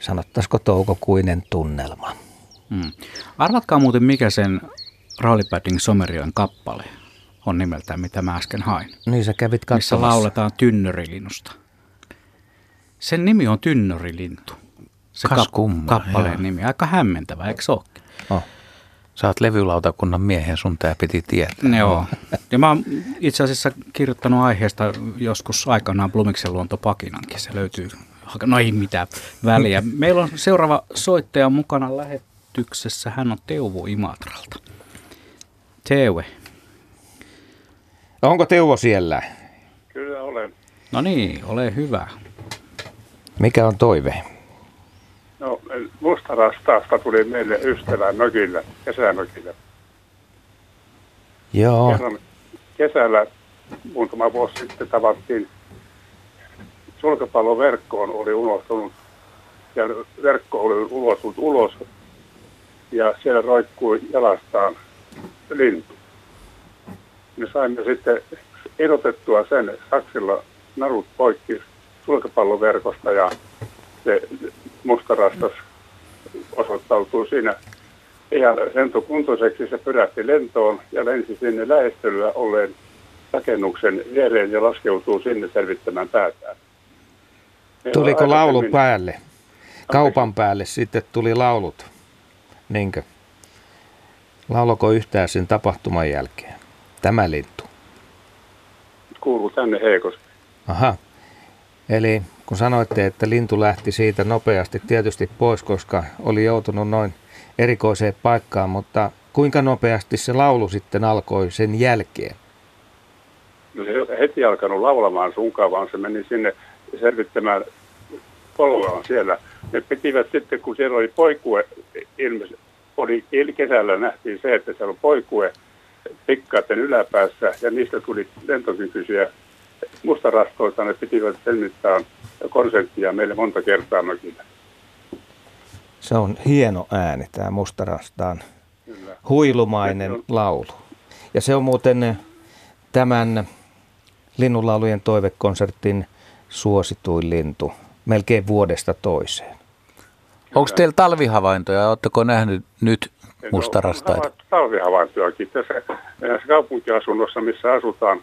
sanottaisiko toukokuinen tunnelma. Hmm. Arvatkaa muuten, mikä sen Rallypadding Somerion kappale on nimeltään, mitä mä äsken hain. Niin sä kävit Missä katsomassa. lauletaan tynnörilinnusta. Sen nimi on Tynnörilintu. Se kap- kappaleen joo. nimi. Aika hämmentävä, eikö se olekin? Sä oot levylautakunnan miehen, sun tää piti tietää. Joo. Ja mä oon itse asiassa kirjoittanut aiheesta joskus aikanaan Blumiksen luontopakinankin. Se löytyy, no ei mitään väliä. Meillä on seuraava soittaja mukana lähetyksessä. Hän on Teuvo Imatralta. Teuve. Onko Teuvo siellä? Kyllä olen. No niin, ole hyvä. Mikä on toive? No, Mustarastaasta tuli meille ystävä mökillä, kesämökillä. Joo. Kerran kesällä muutama vuosi sitten tavattiin sulkapalloverkkoon oli unohtunut ja verkko oli ulostunut ulos ja siellä roikkui jalastaan lintu. Me saimme sitten erotettua sen saksilla narut poikki sulkapalloverkosta ja se mustarastas osoittautui siinä ihan lentokuntoiseksi. Se pyrähti lentoon ja lensi sinne lähestelyä olleen rakennuksen viereen ja laskeutuu sinne selvittämään päätään. Meillä Tuliko laulu aikaisemmin- päälle? Kaupan päälle sitten tuli laulut. Niinkö? Lauloko yhtään sen tapahtuman jälkeen? Tämä lintu. Kuuluu tänne heikosti. Aha. Eli kun sanoitte, että lintu lähti siitä nopeasti tietysti pois, koska oli joutunut noin erikoiseen paikkaan, mutta kuinka nopeasti se laulu sitten alkoi sen jälkeen? No se ei heti alkanut laulamaan sunkaan, vaan se meni sinne selvittämään polveaan siellä. Ne pitivät sitten, kun siellä oli poikue, ilmeisesti oli kesällä nähtiin se, että siellä on poikue pikkaiden yläpäässä ja niistä tuli lentokykyisiä mustarastoita. Ne pitivät sen mittaan konsenttia meille monta kertaa mökillä. Se on hieno ääni, tämä mustarastaan huilumainen laulu. Ja se on muuten eh, tämän linnunlaulujen toivekonsertin suosituin lintu melkein vuodesta toiseen. Onko teillä talvihavaintoja? Oletteko nähnyt nyt No, mustarastaita? on Talvihavaintojakin. Tässä näissä kaupunkiasunnossa, missä asutaan,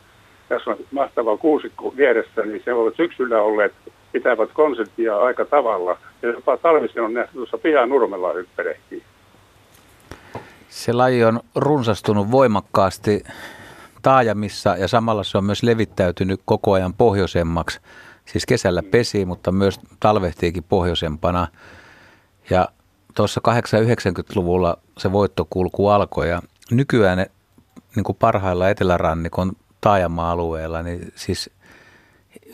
tässä on mahtava kuusikko vieressä, niin se ovat syksyllä olleet pitävät konserttia aika tavalla. Ja jopa talvisin on nähty tuossa pian nurmella hyppärehtiä. Se laji on runsastunut voimakkaasti taajamissa ja samalla se on myös levittäytynyt koko ajan pohjoisemmaksi. Siis kesällä pesi, mutta myös talvehtiikin pohjoisempana. Ja tuossa 80-90-luvulla se voittokulku alkoi ja nykyään ne, niin kuin parhailla etelärannikon taajama-alueella, niin siis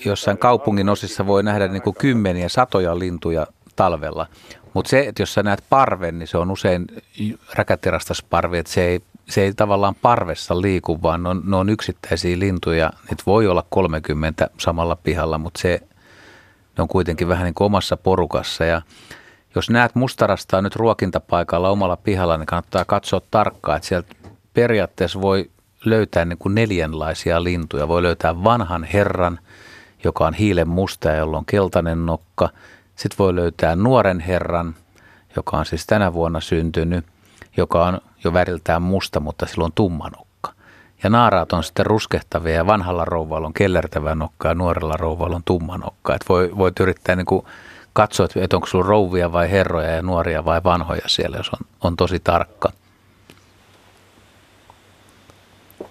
jossain kaupungin osissa voi nähdä niin kuin kymmeniä, satoja lintuja talvella. Mutta se, että jos sä näet parven, niin se on usein räkäterastasparvi, että se ei, se ei tavallaan parvessa liiku, vaan ne on, ne on yksittäisiä lintuja. Niitä voi olla 30 samalla pihalla, mutta se, ne on kuitenkin vähän niin kuin omassa porukassa. Ja jos näet mustarastaa nyt ruokintapaikalla omalla pihalla, niin kannattaa katsoa tarkkaan, että sieltä periaatteessa voi löytää niin kuin neljänlaisia lintuja. Voi löytää vanhan herran, joka on hiilen musta ja jolla on keltainen nokka. Sitten voi löytää nuoren herran, joka on siis tänä vuonna syntynyt, joka on jo väriltään musta, mutta sillä on tumma nokka. Ja naaraat on sitten ruskehtavia ja vanhalla rouvalla on kellertävä nokka ja nuorella rouvalla on tumma nokka. Et voi, voit yrittää niin kuin katsoa, että onko sulla rouvia vai herroja ja nuoria vai vanhoja siellä, jos on, on tosi tarkka.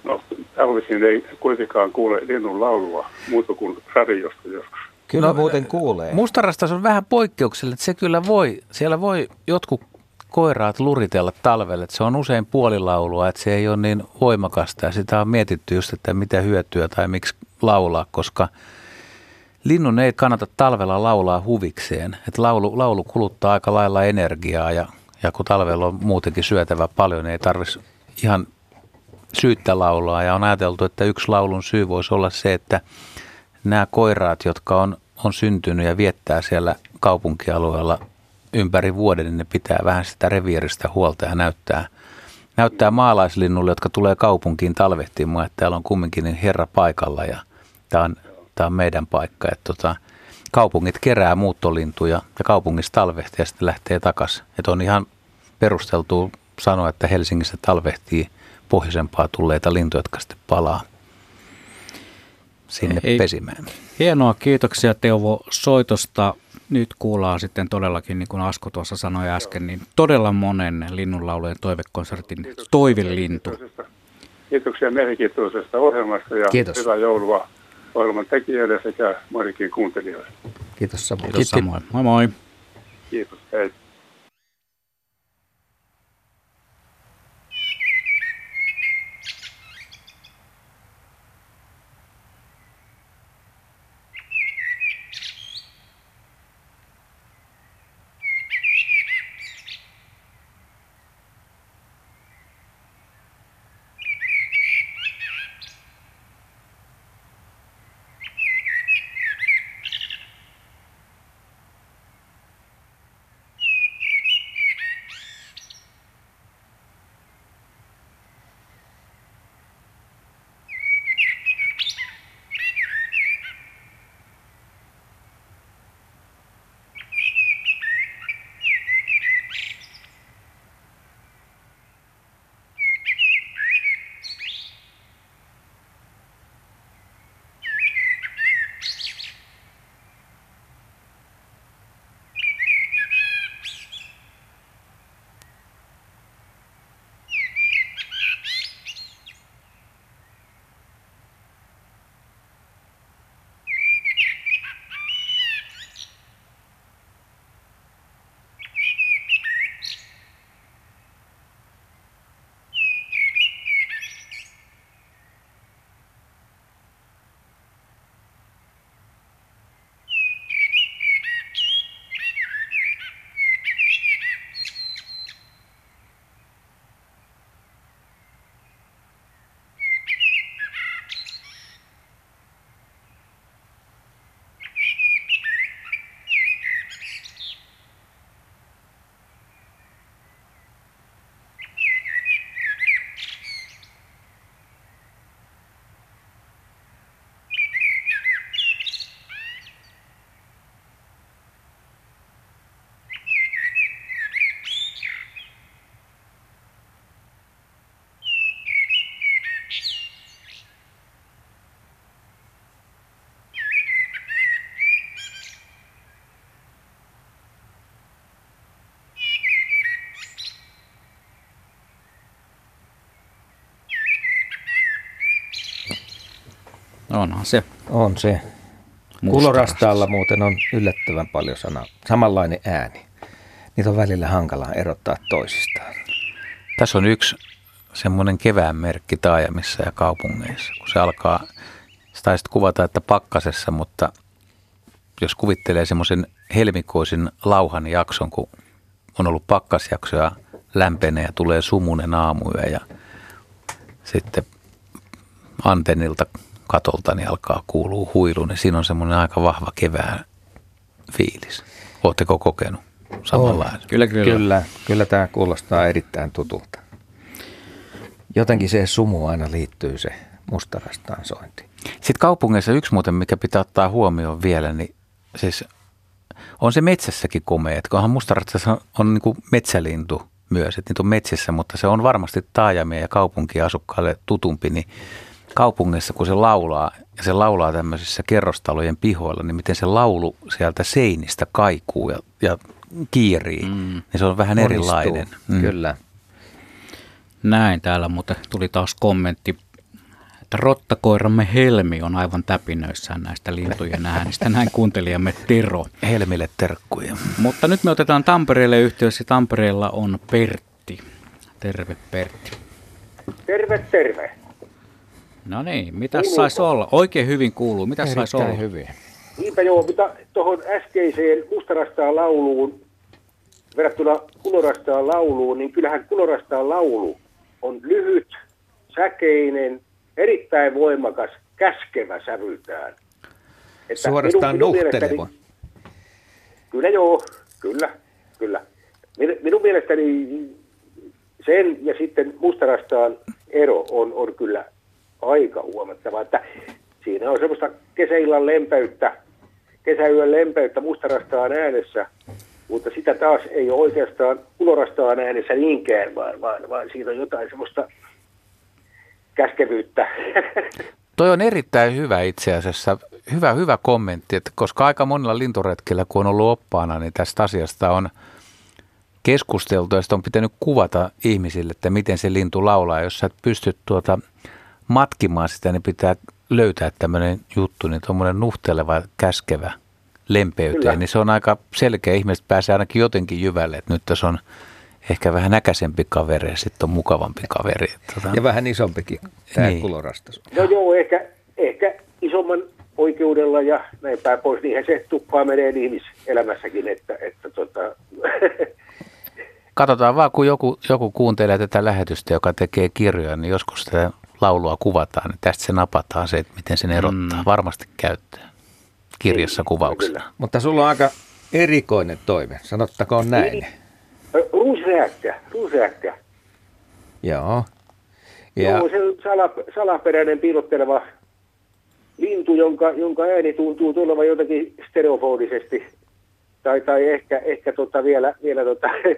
No, talvisin ei kuitenkaan kuule linnun laulua muuta kuin radiosta joskus. Kyllä no, muuten kuulee. Mustarastas on vähän poikkeuksellinen, että se kyllä voi, siellä voi jotkut koiraat luritella talvelle, että se on usein puolilaulua, että se ei ole niin voimakasta ja sitä on mietitty just, että mitä hyötyä tai miksi laulaa, koska linnun ei kannata talvella laulaa huvikseen, että laulu, laulu kuluttaa aika lailla energiaa ja, ja kun talvella on muutenkin syötävä paljon, niin ei tarvitsisi ihan syyttä laulaa ja on ajateltu, että yksi laulun syy voisi olla se, että nämä koiraat, jotka on, on syntynyt ja viettää siellä kaupunkialueella ympäri vuoden, niin ne pitää vähän sitä reviiristä huolta ja näyttää, näyttää maalaislinnulle, jotka tulee kaupunkiin talvehtimaan, että täällä on kumminkin niin herra paikalla ja tämä on, tämä on meidän paikka. Että tota, kaupungit kerää muuttolintuja ja kaupungissa talvehtii ja sitten lähtee takaisin. Että on ihan perusteltu sanoa, että Helsingissä talvehtii pohjoisempaa tulleita lintuja, jotka sitten palaa sinne Ei, pesimään. Hienoa, kiitoksia Teuvo soitosta. Nyt kuullaan sitten todellakin, niin kuin Asko tuossa sanoi äsken, niin todella monen linnunlaulujen toivekonsertin Toivelintu. Kiitoksia mielenkiintoisesta ohjelmasta ja Kiitos. hyvää joulua ohjelman tekijöille sekä muillekin kuuntelijoille. Kiitos samoin. Kiitos samoin. Moi moi. Kiitos. Hei. Onhan se. On se. Kulorastaalla muuten on yllättävän paljon sana, samanlainen ääni. Niitä on välillä hankalaa erottaa toisistaan. Tässä on yksi semmoinen kevään merkki taajamissa ja kaupungeissa, kun se alkaa, sitä taisit kuvata, että pakkasessa, mutta jos kuvittelee semmoisen helmikuisin lauhan jakson, kun on ollut pakkasjakso ja lämpenee ja tulee sumunen aamuja ja sitten antennilta katolta niin alkaa kuulua huilu, niin siinä on semmoinen aika vahva kevään fiilis. Oletteko kokenut samanlainen? Kyllä, kyllä. Kyllä, kyllä tämä kuulostaa erittäin tutulta. Jotenkin se sumu aina liittyy se mustarastaan sointi. Sitten kaupungeissa yksi muuten, mikä pitää ottaa huomioon vielä, niin siis on se metsässäkin komea. Että kunhan mustarastas on, on niin kuin metsälintu myös, että niitä on metsissä, mutta se on varmasti taajamia ja kaupunkiasukkaille tutumpi, niin kaupungissa, kun se laulaa, ja se laulaa tämmöisissä kerrostalojen pihoilla, niin miten se laulu sieltä seinistä kaikuu ja, ja kiirii, mm. niin se on vähän Monistuu. erilainen. Mm. Kyllä. Näin, täällä muuten tuli taas kommentti, että rottakoiramme Helmi on aivan täpinöissään näistä lintujen äänistä. Näin kuuntelijamme Tero. Helmille terkkuja. Mutta nyt me otetaan Tampereelle yhteydessä. Tampereella on Pertti. Terve Pertti. Terve, terve. No niin, mitä saisi olla? Oikein hyvin kuuluu. Mitä saisi olla? hyvin. Niinpä joo, mutta tuohon äskeiseen mustarastaan lauluun verrattuna kulorastaan lauluun, niin kyllähän kulorastaan laulu on lyhyt, säkeinen, erittäin voimakas, käskevä sävyltään. Että Suorastaan minun, minun nuhteleva. Kyllä joo, kyllä, kyllä. Minun, minun mielestäni sen ja sitten mustarastaan ero on, on kyllä aika huomattava, että siinä on semmoista kesäillan lempeyttä, kesäyön lempeyttä mustarastaan äänessä, mutta sitä taas ei ole oikeastaan kulorastaan äänessä niinkään, vaan, vaan, vaan siitä on jotain semmoista käskevyyttä. Toi on erittäin hyvä itse asiassa. Hyvä, hyvä kommentti, että koska aika monilla linturetkillä, kun on ollut oppaana, niin tästä asiasta on keskusteltu ja sitä on pitänyt kuvata ihmisille, että miten se lintu laulaa. Jos sä et pysty tuota matkimaan sitä, niin pitää löytää tämmöinen juttu, niin tuommoinen nuhteleva, käskevä lempeyteen, Kyllä. niin se on aika selkeä. Ihmiset pääsee ainakin jotenkin jyvälle, että nyt tässä on ehkä vähän näkäisempi kaveri ja sitten on mukavampi kaveri. Tota... Ja vähän isompikin tämä niin. kulorastas. No joo, ehkä, ehkä isomman oikeudella ja näin päin pois, niinhän se tuppaa menee ihmiselämässäkin, että, että tota... Katsotaan vaan, kun joku, joku kuuntelee tätä lähetystä, joka tekee kirjoja, niin joskus tätä laulua kuvataan, niin tästä se napataan se, että miten sen erottaa. Mm. Varmasti käyttää kirjassa niin, kuvauksena. Kyllä. Mutta sulla on aika erikoinen toime, sanottakoon näin. Niin. Ruusräkkä, ruusräkkä. Joo. Ja... Joo, se on sala, salaperäinen piilotteleva lintu, jonka, jonka ääni tuntuu tulevan jotenkin stereofonisesti. Tai, tai ehkä, ehkä tota vielä, vielä tota,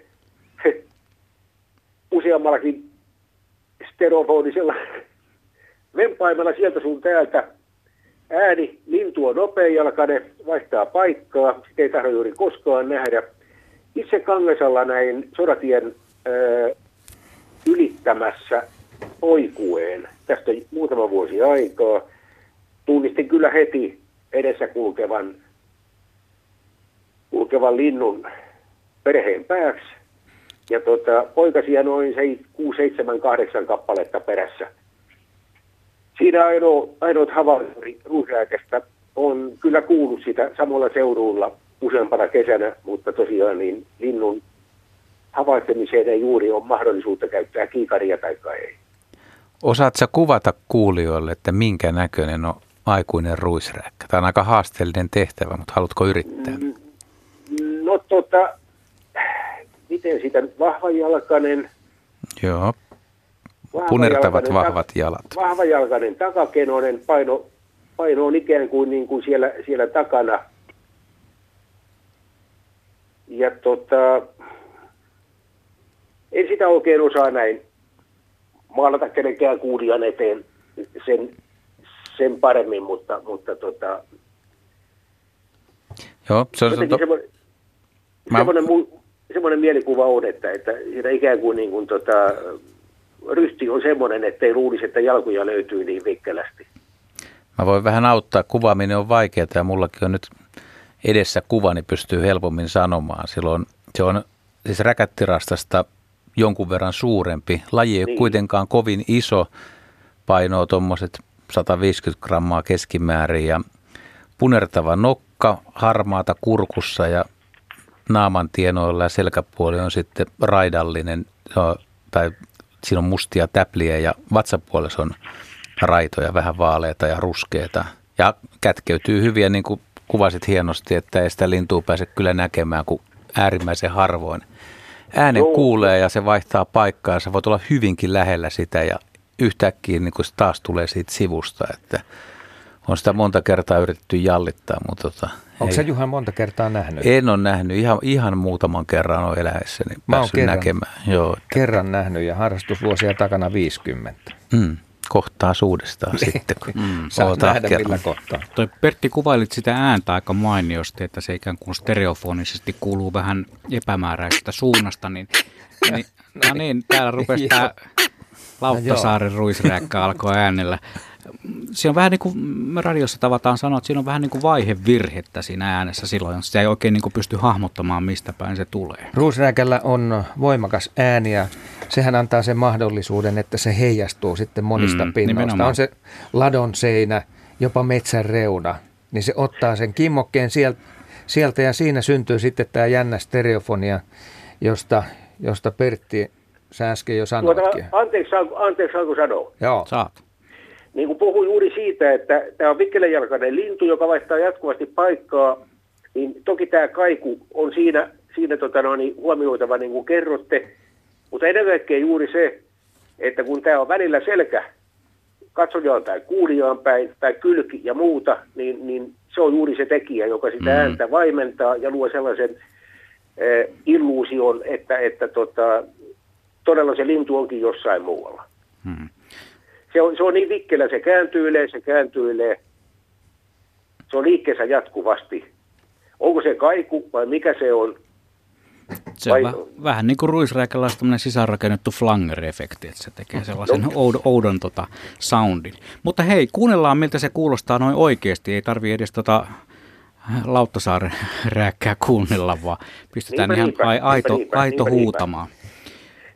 useammallakin stereofonisella vempaimella sieltä sun täältä. Ääni, lintu on nopeajalkainen, vaihtaa paikkaa, sitä ei tahdo juuri koskaan nähdä. Itse Kangasalla näin sodatien ö, ylittämässä oikueen tästä muutama vuosi aikaa. Tunnistin kyllä heti edessä kulkevan, kulkevan linnun perheen pääksi. Ja tota, poikasia noin 6, 7, 8 kappaletta perässä. Siinä ainoa, ainoat havainnot ruusrääkästä on kyllä kuullut sitä samalla seudulla useampana kesänä, mutta tosiaan niin linnun havaitsemiseen ei juuri ole mahdollisuutta käyttää kiikaria tai ei. Osaatko kuvata kuulijoille, että minkä näköinen on aikuinen ruisrääkkä? Tämä on aika haasteellinen tehtävä, mutta haluatko yrittää? Mm, no tota, miten sitä vahvajalkainen. Joo. Punertavat vahvat jalat. Vahvajalkainen takakenoinen paino, paino on ikään kuin, niin kuin siellä, siellä takana. Ja tota, en sitä oikein osaa näin maalata kenenkään kuulijan eteen sen, sen paremmin, mutta, mutta tota, Joo, se on to... semmoinen, Mä... semmoinen, semmoinen mielikuva on, että, että siinä ikään kuin, niin kuin tota, ryhti on semmoinen, että ei luulisi, että jalkoja löytyy niin vikkelästi. Mä voin vähän auttaa. Kuvaaminen on vaikeaa ja mullakin on nyt edessä kuva, niin pystyy helpommin sanomaan. Silloin se on siis räkättirastasta jonkun verran suurempi. Laji ei niin. kuitenkaan kovin iso, painoa tuommoiset 150 grammaa keskimäärin ja punertava nokka, harmaata kurkussa ja naaman tienoilla ja selkäpuoli on sitten raidallinen tai siinä on mustia täpliä ja vatsapuolessa on raitoja, vähän vaaleita ja ruskeita. Ja kätkeytyy hyviä, niin kuin kuvasit hienosti, että ei sitä lintua pääse kyllä näkemään kuin äärimmäisen harvoin. Äänen Joo. kuulee ja se vaihtaa paikkaa ja sä voit olla hyvinkin lähellä sitä ja yhtäkkiä niin kuin se taas tulee siitä sivusta, että on sitä monta kertaa yritetty jallittaa, mutta tota, Onko se Juha monta kertaa nähnyt? En ole nähnyt, ihan, ihan muutaman kerran on eläessäni Mä päässyt kerran, näkemään. Joo, että... Kerran nähnyt ja harrastusvuosia takana 50. Mm, kohtaa suudestaan sitten, kun mm, Saat nähdä millä kohtaa. Toi Pertti kuvailit sitä ääntä aika mainiosti, että se ikään kuin stereofonisesti kuuluu vähän epämääräisestä suunnasta, niin, niin no niin, täällä rupesi tämä Lauttasaaren no ruisrääkkä alkoi äänellä siinä on vähän niin kuin me radiossa tavataan sanoa, että siinä on vähän niin kuin vaihevirhettä siinä äänessä silloin. Sitä ei oikein niin kuin pysty hahmottamaan, mistä päin se tulee. Ruusrääkällä on voimakas ääni ja sehän antaa sen mahdollisuuden, että se heijastuu sitten monista mm, pinnoista. Nimenomaan. On se ladon seinä, jopa metsän reuna, niin se ottaa sen kimmokkeen sieltä, sieltä ja siinä syntyy sitten tämä jännä stereofonia, josta, josta Pertti sä äsken jo sanoitkin. Tuota, anteeksi, anteeksi, saanko sanoa? Joo. Saat niin kuin puhuin juuri siitä, että tämä on vikkelenjalkainen lintu, joka vaihtaa jatkuvasti paikkaa, niin toki tämä kaiku on siinä, siinä tota no, niin huomioitava, niin kuin kerrotte, mutta ennen kaikkea juuri se, että kun tämä on välillä selkä katsojaan tai kuulijaan päin tai kylki ja muuta, niin, niin se on juuri se tekijä, joka sitä mm. ääntä vaimentaa ja luo sellaisen äh, illuusion, että, että tota, todella se lintu onkin jossain muualla. Mm se on, se on niin vikkelä, se kääntyilee, se kääntyilee. Se on liikkeessä jatkuvasti. Onko se kaiku vai mikä se on? Se on väh, vähän niin kuin ruisräikällä on sisäänrakennettu flanger-efekti, että se tekee sellaisen no. oudon, oudon tota soundin. Mutta hei, kuunnellaan miltä se kuulostaa noin oikeasti. Ei tarvi edes tota Lauttasaaren rääkkää kuunnella, vaan pistetään niinpä, ihan niinpä, aito, niinpä, aito niinpä, huutamaan. Niinpä,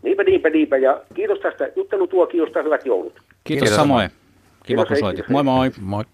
niinpä, niinpä. Ja kiitos tästä juttelutuokiosta. Hyvät joulut. Kiitos, Kiitos samoin. Kiva kun soitit. Moi moi. Moi.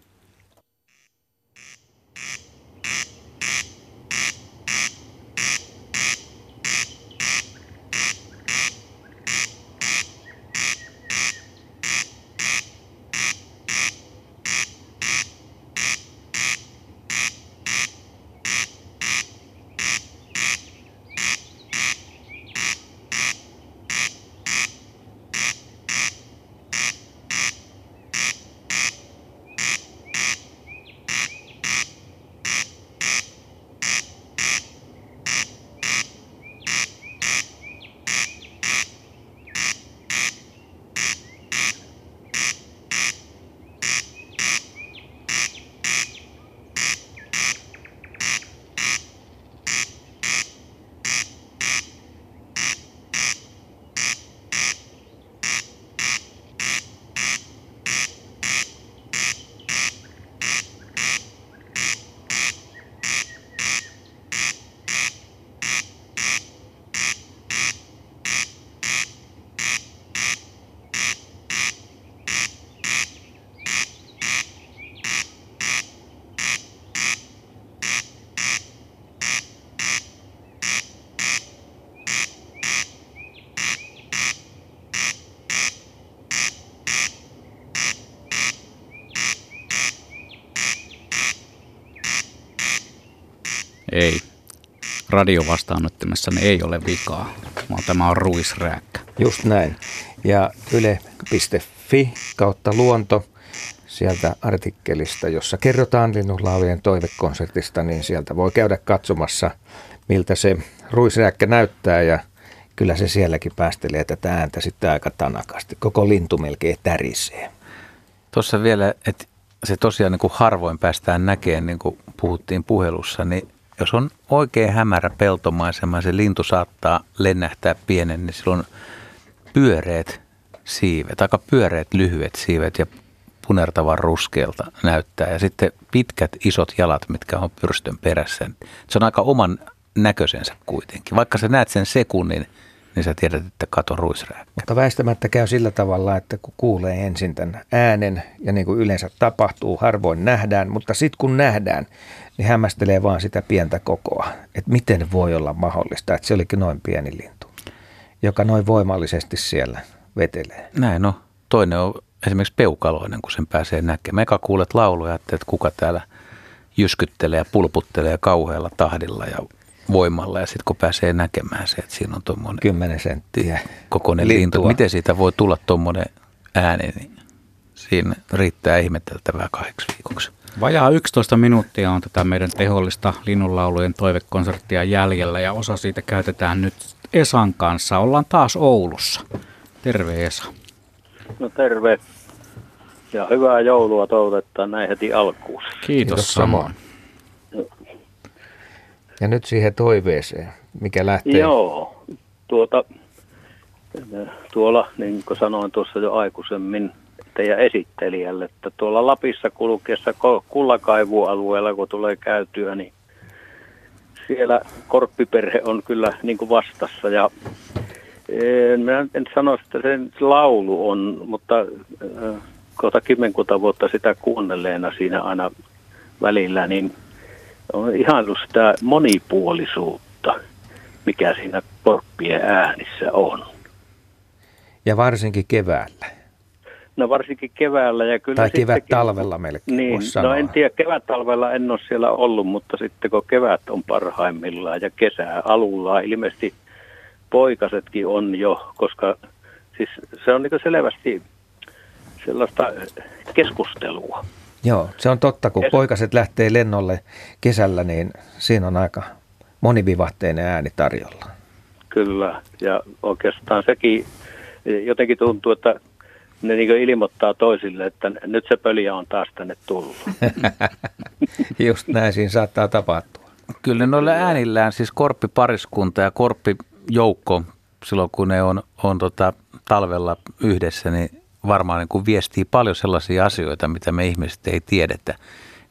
Ei. Radiovastaanottimessa ei ole vikaa, vaan tämä on ruisrääkkä. Just näin. Ja yle.fi kautta luonto sieltä artikkelista, jossa kerrotaan linnunlaulujen toivekonsertista, niin sieltä voi käydä katsomassa, miltä se ruisrääkkä näyttää ja kyllä se sielläkin päästelee tätä ääntä sitten aika tanakasti. Koko lintu melkein tärisee. Tuossa vielä, että se tosiaan niin kuin harvoin päästään näkemään, niin kuin puhuttiin puhelussa, niin jos on oikein hämärä peltomaisema, se lintu saattaa lennähtää pienen, niin silloin pyöreät siivet, aika pyöreät lyhyet siivet ja punertavan ruskealta näyttää. Ja sitten pitkät isot jalat, mitkä on pyrstön perässä. Se on aika oman näköisensä kuitenkin. Vaikka sä näet sen sekunnin, niin sä tiedät, että kato ruisrääkkä. Mutta väistämättä käy sillä tavalla, että kun kuulee ensin tämän äänen, ja niin kuin yleensä tapahtuu, harvoin nähdään, mutta sitten kun nähdään, niin hämmästelee vaan sitä pientä kokoa. Että miten voi olla mahdollista, että se olikin noin pieni lintu, joka noin voimallisesti siellä vetelee. Näin no. Toinen on esimerkiksi peukaloinen, kun sen pääsee näkemään. Eka kuulet lauluja, että kuka täällä jyskyttelee ja pulputtelee kauhealla tahdilla ja voimalla ja sitten kun pääsee näkemään se, että siinä on tuommoinen 10 senttiä kokoinen lintu. Miten siitä voi tulla tuommoinen ääni, niin siinä riittää ihmeteltävää kahdeksi viikoksi. Vajaa 11 minuuttia on tätä meidän tehollista linnunlaulujen toivekonserttia jäljellä ja osa siitä käytetään nyt Esan kanssa. Ollaan taas Oulussa. Terve Esa. No terve. Ja hyvää joulua toivotetaan näin heti alkuun. Kiitos, Kiitos samoin. Ja nyt siihen toiveeseen, mikä lähtee. Joo, tuota, tuolla, niin kuin sanoin tuossa jo aikaisemmin teidän esittelijälle, että tuolla Lapissa kulkiessa kullakaivualueella, kun tulee käytyä, niin siellä korppiperhe on kyllä niin kuin vastassa ja en, minä en sano, että sen laulu on, mutta kohta kymmenkunta vuotta sitä kuunnelleena siinä aina välillä, niin on ihan sitä monipuolisuutta, mikä siinä korppien äänissä on. Ja varsinkin keväällä. No varsinkin keväällä. Ja kyllä tai kevät talvella melkein Niin, no en tiedä, kevät talvella en ole siellä ollut, mutta sitten kun kevät on parhaimmillaan ja kesää alulla ilmeisesti poikasetkin on jo, koska siis se on niin selvästi sellaista keskustelua. Joo, se on totta. Kun poikaset lähtee lennolle kesällä, niin siinä on aika monivivahteinen ääni tarjolla. Kyllä, ja oikeastaan sekin jotenkin tuntuu, että ne niin ilmoittaa toisille, että nyt se pöliä on taas tänne tullut. Just näin siinä saattaa tapahtua. Kyllä noilla äänillään siis korppipariskunta ja korppijoukko silloin kun ne on, on tota, talvella yhdessä, niin varmaan niin kuin viestii paljon sellaisia asioita, mitä me ihmiset ei tiedetä.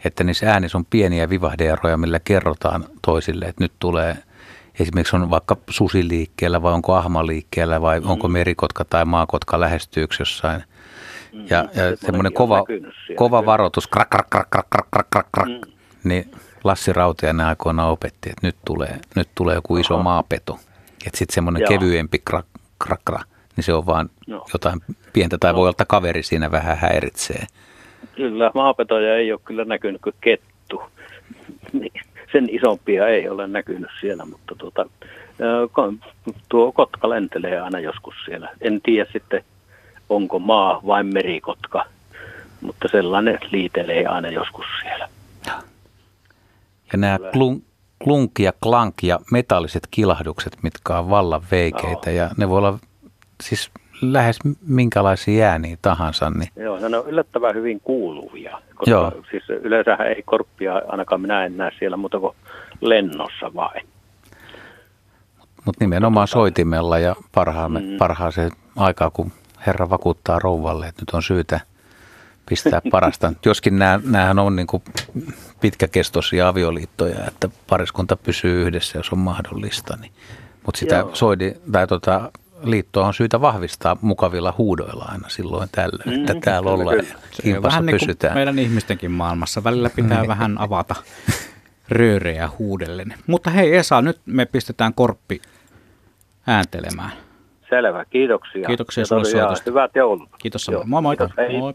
Että niissä äänissä on pieniä vivahdeeroja, millä kerrotaan toisille, että nyt tulee esimerkiksi on vaikka susi liikkeellä vai onko ahma liikkeellä vai mm. onko merikotka tai maakotka lähestyykö jossain. Mm. Ja, ja semmoinen kova, kova varoitus, krak, krak, krak, krak, krak, krak, krak, krak, mm. niin Lassi Rautiainen aikoina opetti, että nyt tulee, nyt tulee joku iso Aha. maapeto. Että sitten semmoinen kevyempi krak, krak, krak, niin se on vaan no. jotain pientä tai no. voi olla kaveri siinä vähän häiritsee. Kyllä, maapetoja ei ole kyllä näkynyt kuin kettu. Niin, sen isompia ei ole näkynyt siellä, mutta tuota, tuo kotka lentelee aina joskus siellä. En tiedä sitten, onko maa vai merikotka, mutta sellainen liitelee aina joskus siellä. Ja nämä klunk, klunk ja klank ja metalliset kilahdukset, mitkä on vallan veikeitä, no. ja ne voi olla siis lähes minkälaisia ääniä tahansa. Niin... Joo, no ne on yllättävän hyvin kuuluvia, koska Joo. siis yleensä ei korppia, ainakaan minä en näe siellä muuta kuin lennossa vain. Mutta nimenomaan soitimella ja parhaamme, mm. parhaaseen aikaa, kun herra vakuuttaa rouvalle, että nyt on syytä pistää parasta. Joskin näähän on niin pitkäkestoisia avioliittoja, että pariskunta pysyy yhdessä, jos on mahdollista. Niin. Mutta sitä Joo. soidi, tai tota, liittoa on syytä vahvistaa mukavilla huudoilla aina silloin tällöin, että mm, täällä ollaan ja kimpassa vähän niin pysytään. Niin meidän ihmistenkin maailmassa. Välillä pitää niin. vähän avata röörejä huudellen. Mutta hei Esa, nyt me pistetään korppi ääntelemään. Selvä, kiitoksia. Kiitoksia sinulle soitosta. Hyvät joulut. Kiitos samoin. Moi moi. Kiitos, moi.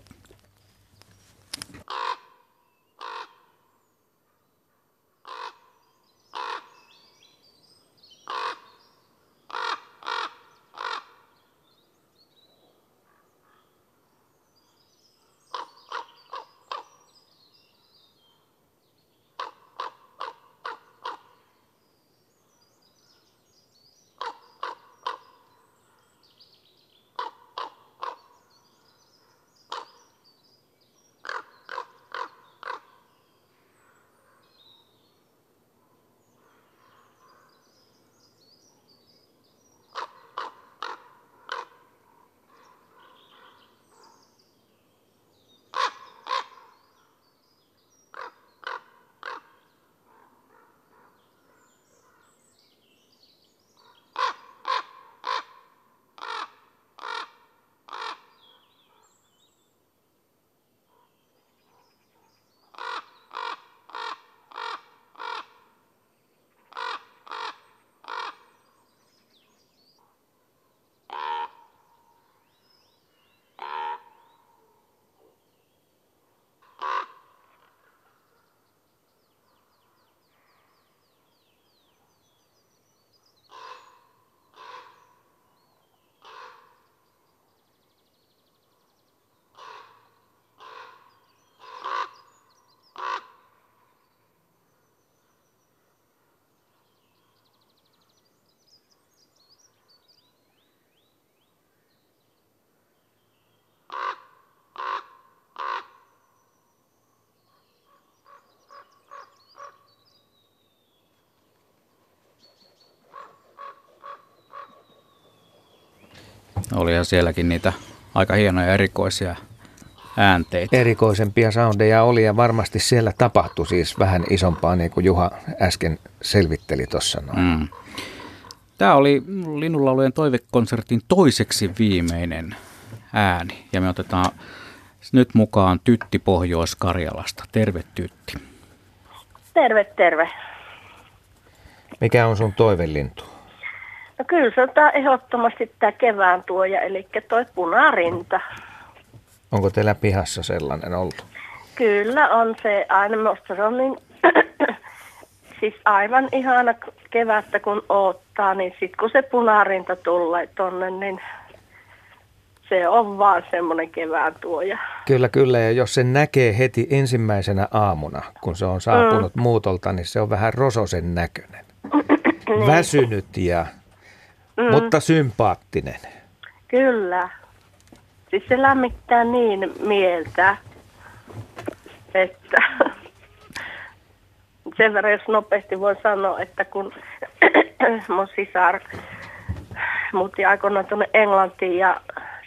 Olihan sielläkin niitä aika hienoja erikoisia äänteitä. Erikoisempia soundeja oli ja varmasti siellä tapahtui siis vähän isompaa, niin kuin Juha äsken selvitteli tuossa noin. Mm. Tämä oli Linnunlaulujen toivekonsertin toiseksi viimeinen ääni ja me otetaan nyt mukaan Tytti Pohjois-Karjalasta. Terve Tytti. Terve, terve. Mikä on sun toivelintu? No kyllä se on tää ehdottomasti tämä kevään tuoja, eli toi punarinta. Onko teillä pihassa sellainen ollut? Kyllä on se aina, musta se on niin, siis aivan ihana kevättä kun oottaa, niin sitten kun se punarinta tulee tonne, niin se on vaan semmoinen kevään tuoja. Kyllä, kyllä. Ja jos se näkee heti ensimmäisenä aamuna, kun se on saapunut mm. muutolta, niin se on vähän rososen näköinen. niin. Väsynyt ja, mm. mutta sympaattinen. Kyllä. Siis se lämmittää niin mieltä, että sen verran jos nopeasti voi sanoa, että kun mun sisar muutti aikoinaan tuonne Englantiin ja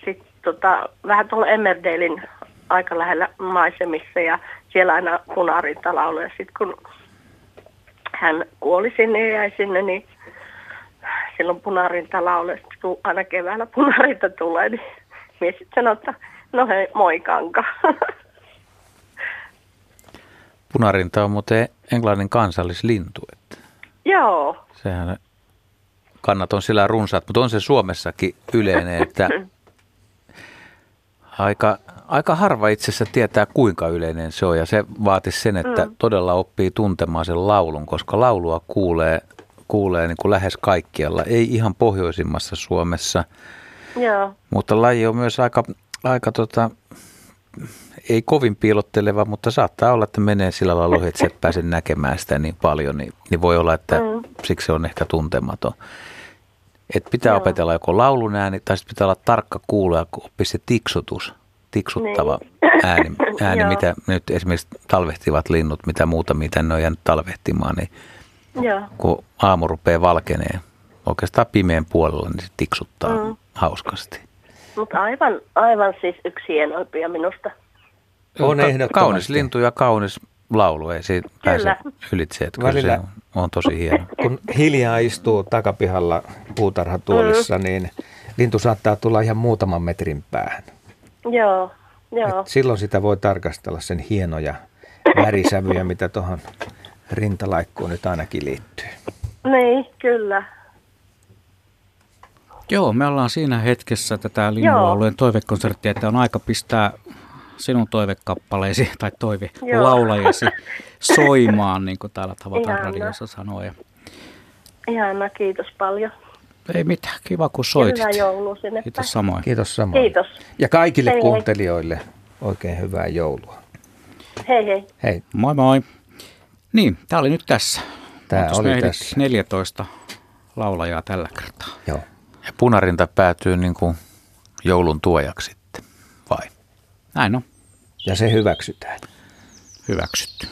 sitten tota, vähän tuolla Emmerdalein aika lähellä maisemissa ja siellä aina punarinta lauloi. Ja sitten kun hän kuoli sinne ja jäi sinne, niin silloin punarinta lauloi. Sitten aina keväällä punarinta tulee, niin mies sitten sanoi, että no hei, moi kanka. Punarinta on muuten Englannin kansallislintu. Että Joo. Sehän kannat on sillä runsaat, mutta on se Suomessakin yleinen, että aika, aika harva itse asiassa tietää, kuinka yleinen se on. Ja se vaatisi sen, että mm. todella oppii tuntemaan sen laulun, koska laulua kuulee, kuulee niin kuin lähes kaikkialla. Ei ihan pohjoisimmassa Suomessa, Joo. mutta laji on myös aika, aika tota, ei kovin piilotteleva, mutta saattaa olla, että menee sillä lailla ohi, että sä pääse näkemään sitä niin paljon, niin, niin voi olla, että mm. siksi se on ehkä tuntematon. Et pitää Joo. opetella joko laulun ääni tai sitten pitää olla tarkka kuuloja, kun oppii se tiksutus, tiksuttava niin. ääni, ääni mitä nyt esimerkiksi talvehtivat linnut, mitä muuta, mitä ne on jäänyt talvehtimaan, niin Joo. kun aamu rupeaa valkenee oikeastaan pimeän puolella, niin se tiksuttaa mm. hauskasti. Mutta aivan, aivan siis yksi hienoimpia minusta. On Ka- Kaunis lintu ja kaunis laulu, ei siitä Kyllä. pääse ylitse. Että kyllä se on, on tosi hieno. Kun hiljaa istuu takapihalla puutarhatuolissa, mm. niin lintu saattaa tulla ihan muutaman metrin päähän. Joo, joo. Et silloin sitä voi tarkastella sen hienoja värisävyjä, mitä tuohon rintalaikkuun nyt ainakin liittyy. Niin, kyllä. Joo, me ollaan siinä hetkessä tätä Linnualueen toivekonserttia, että on aika pistää sinun toivekappaleesi tai toive Joo. laulajasi soimaan, niin kuin täällä tavataan Ihana. radiossa sanoa. Ja Ihana, kiitos paljon. ei mitään, kiva kun soitit. Hyvää joulua sinne päin. Kiitos samoin. Kiitos samoin. Kiitos. Ja kaikille Hei, hei. kuuntelijoille oikein hyvää joulua. Hei hei. Hei. Moi moi. Niin, tämä oli nyt tässä. Tää Oltais oli tässä. 14 laulajaa tällä kertaa. Joo. Ja punarinta päätyy niin kuin joulun tuojaksi sitten, vai? Näin on. Ja se hyväksytään. Hyväksytty.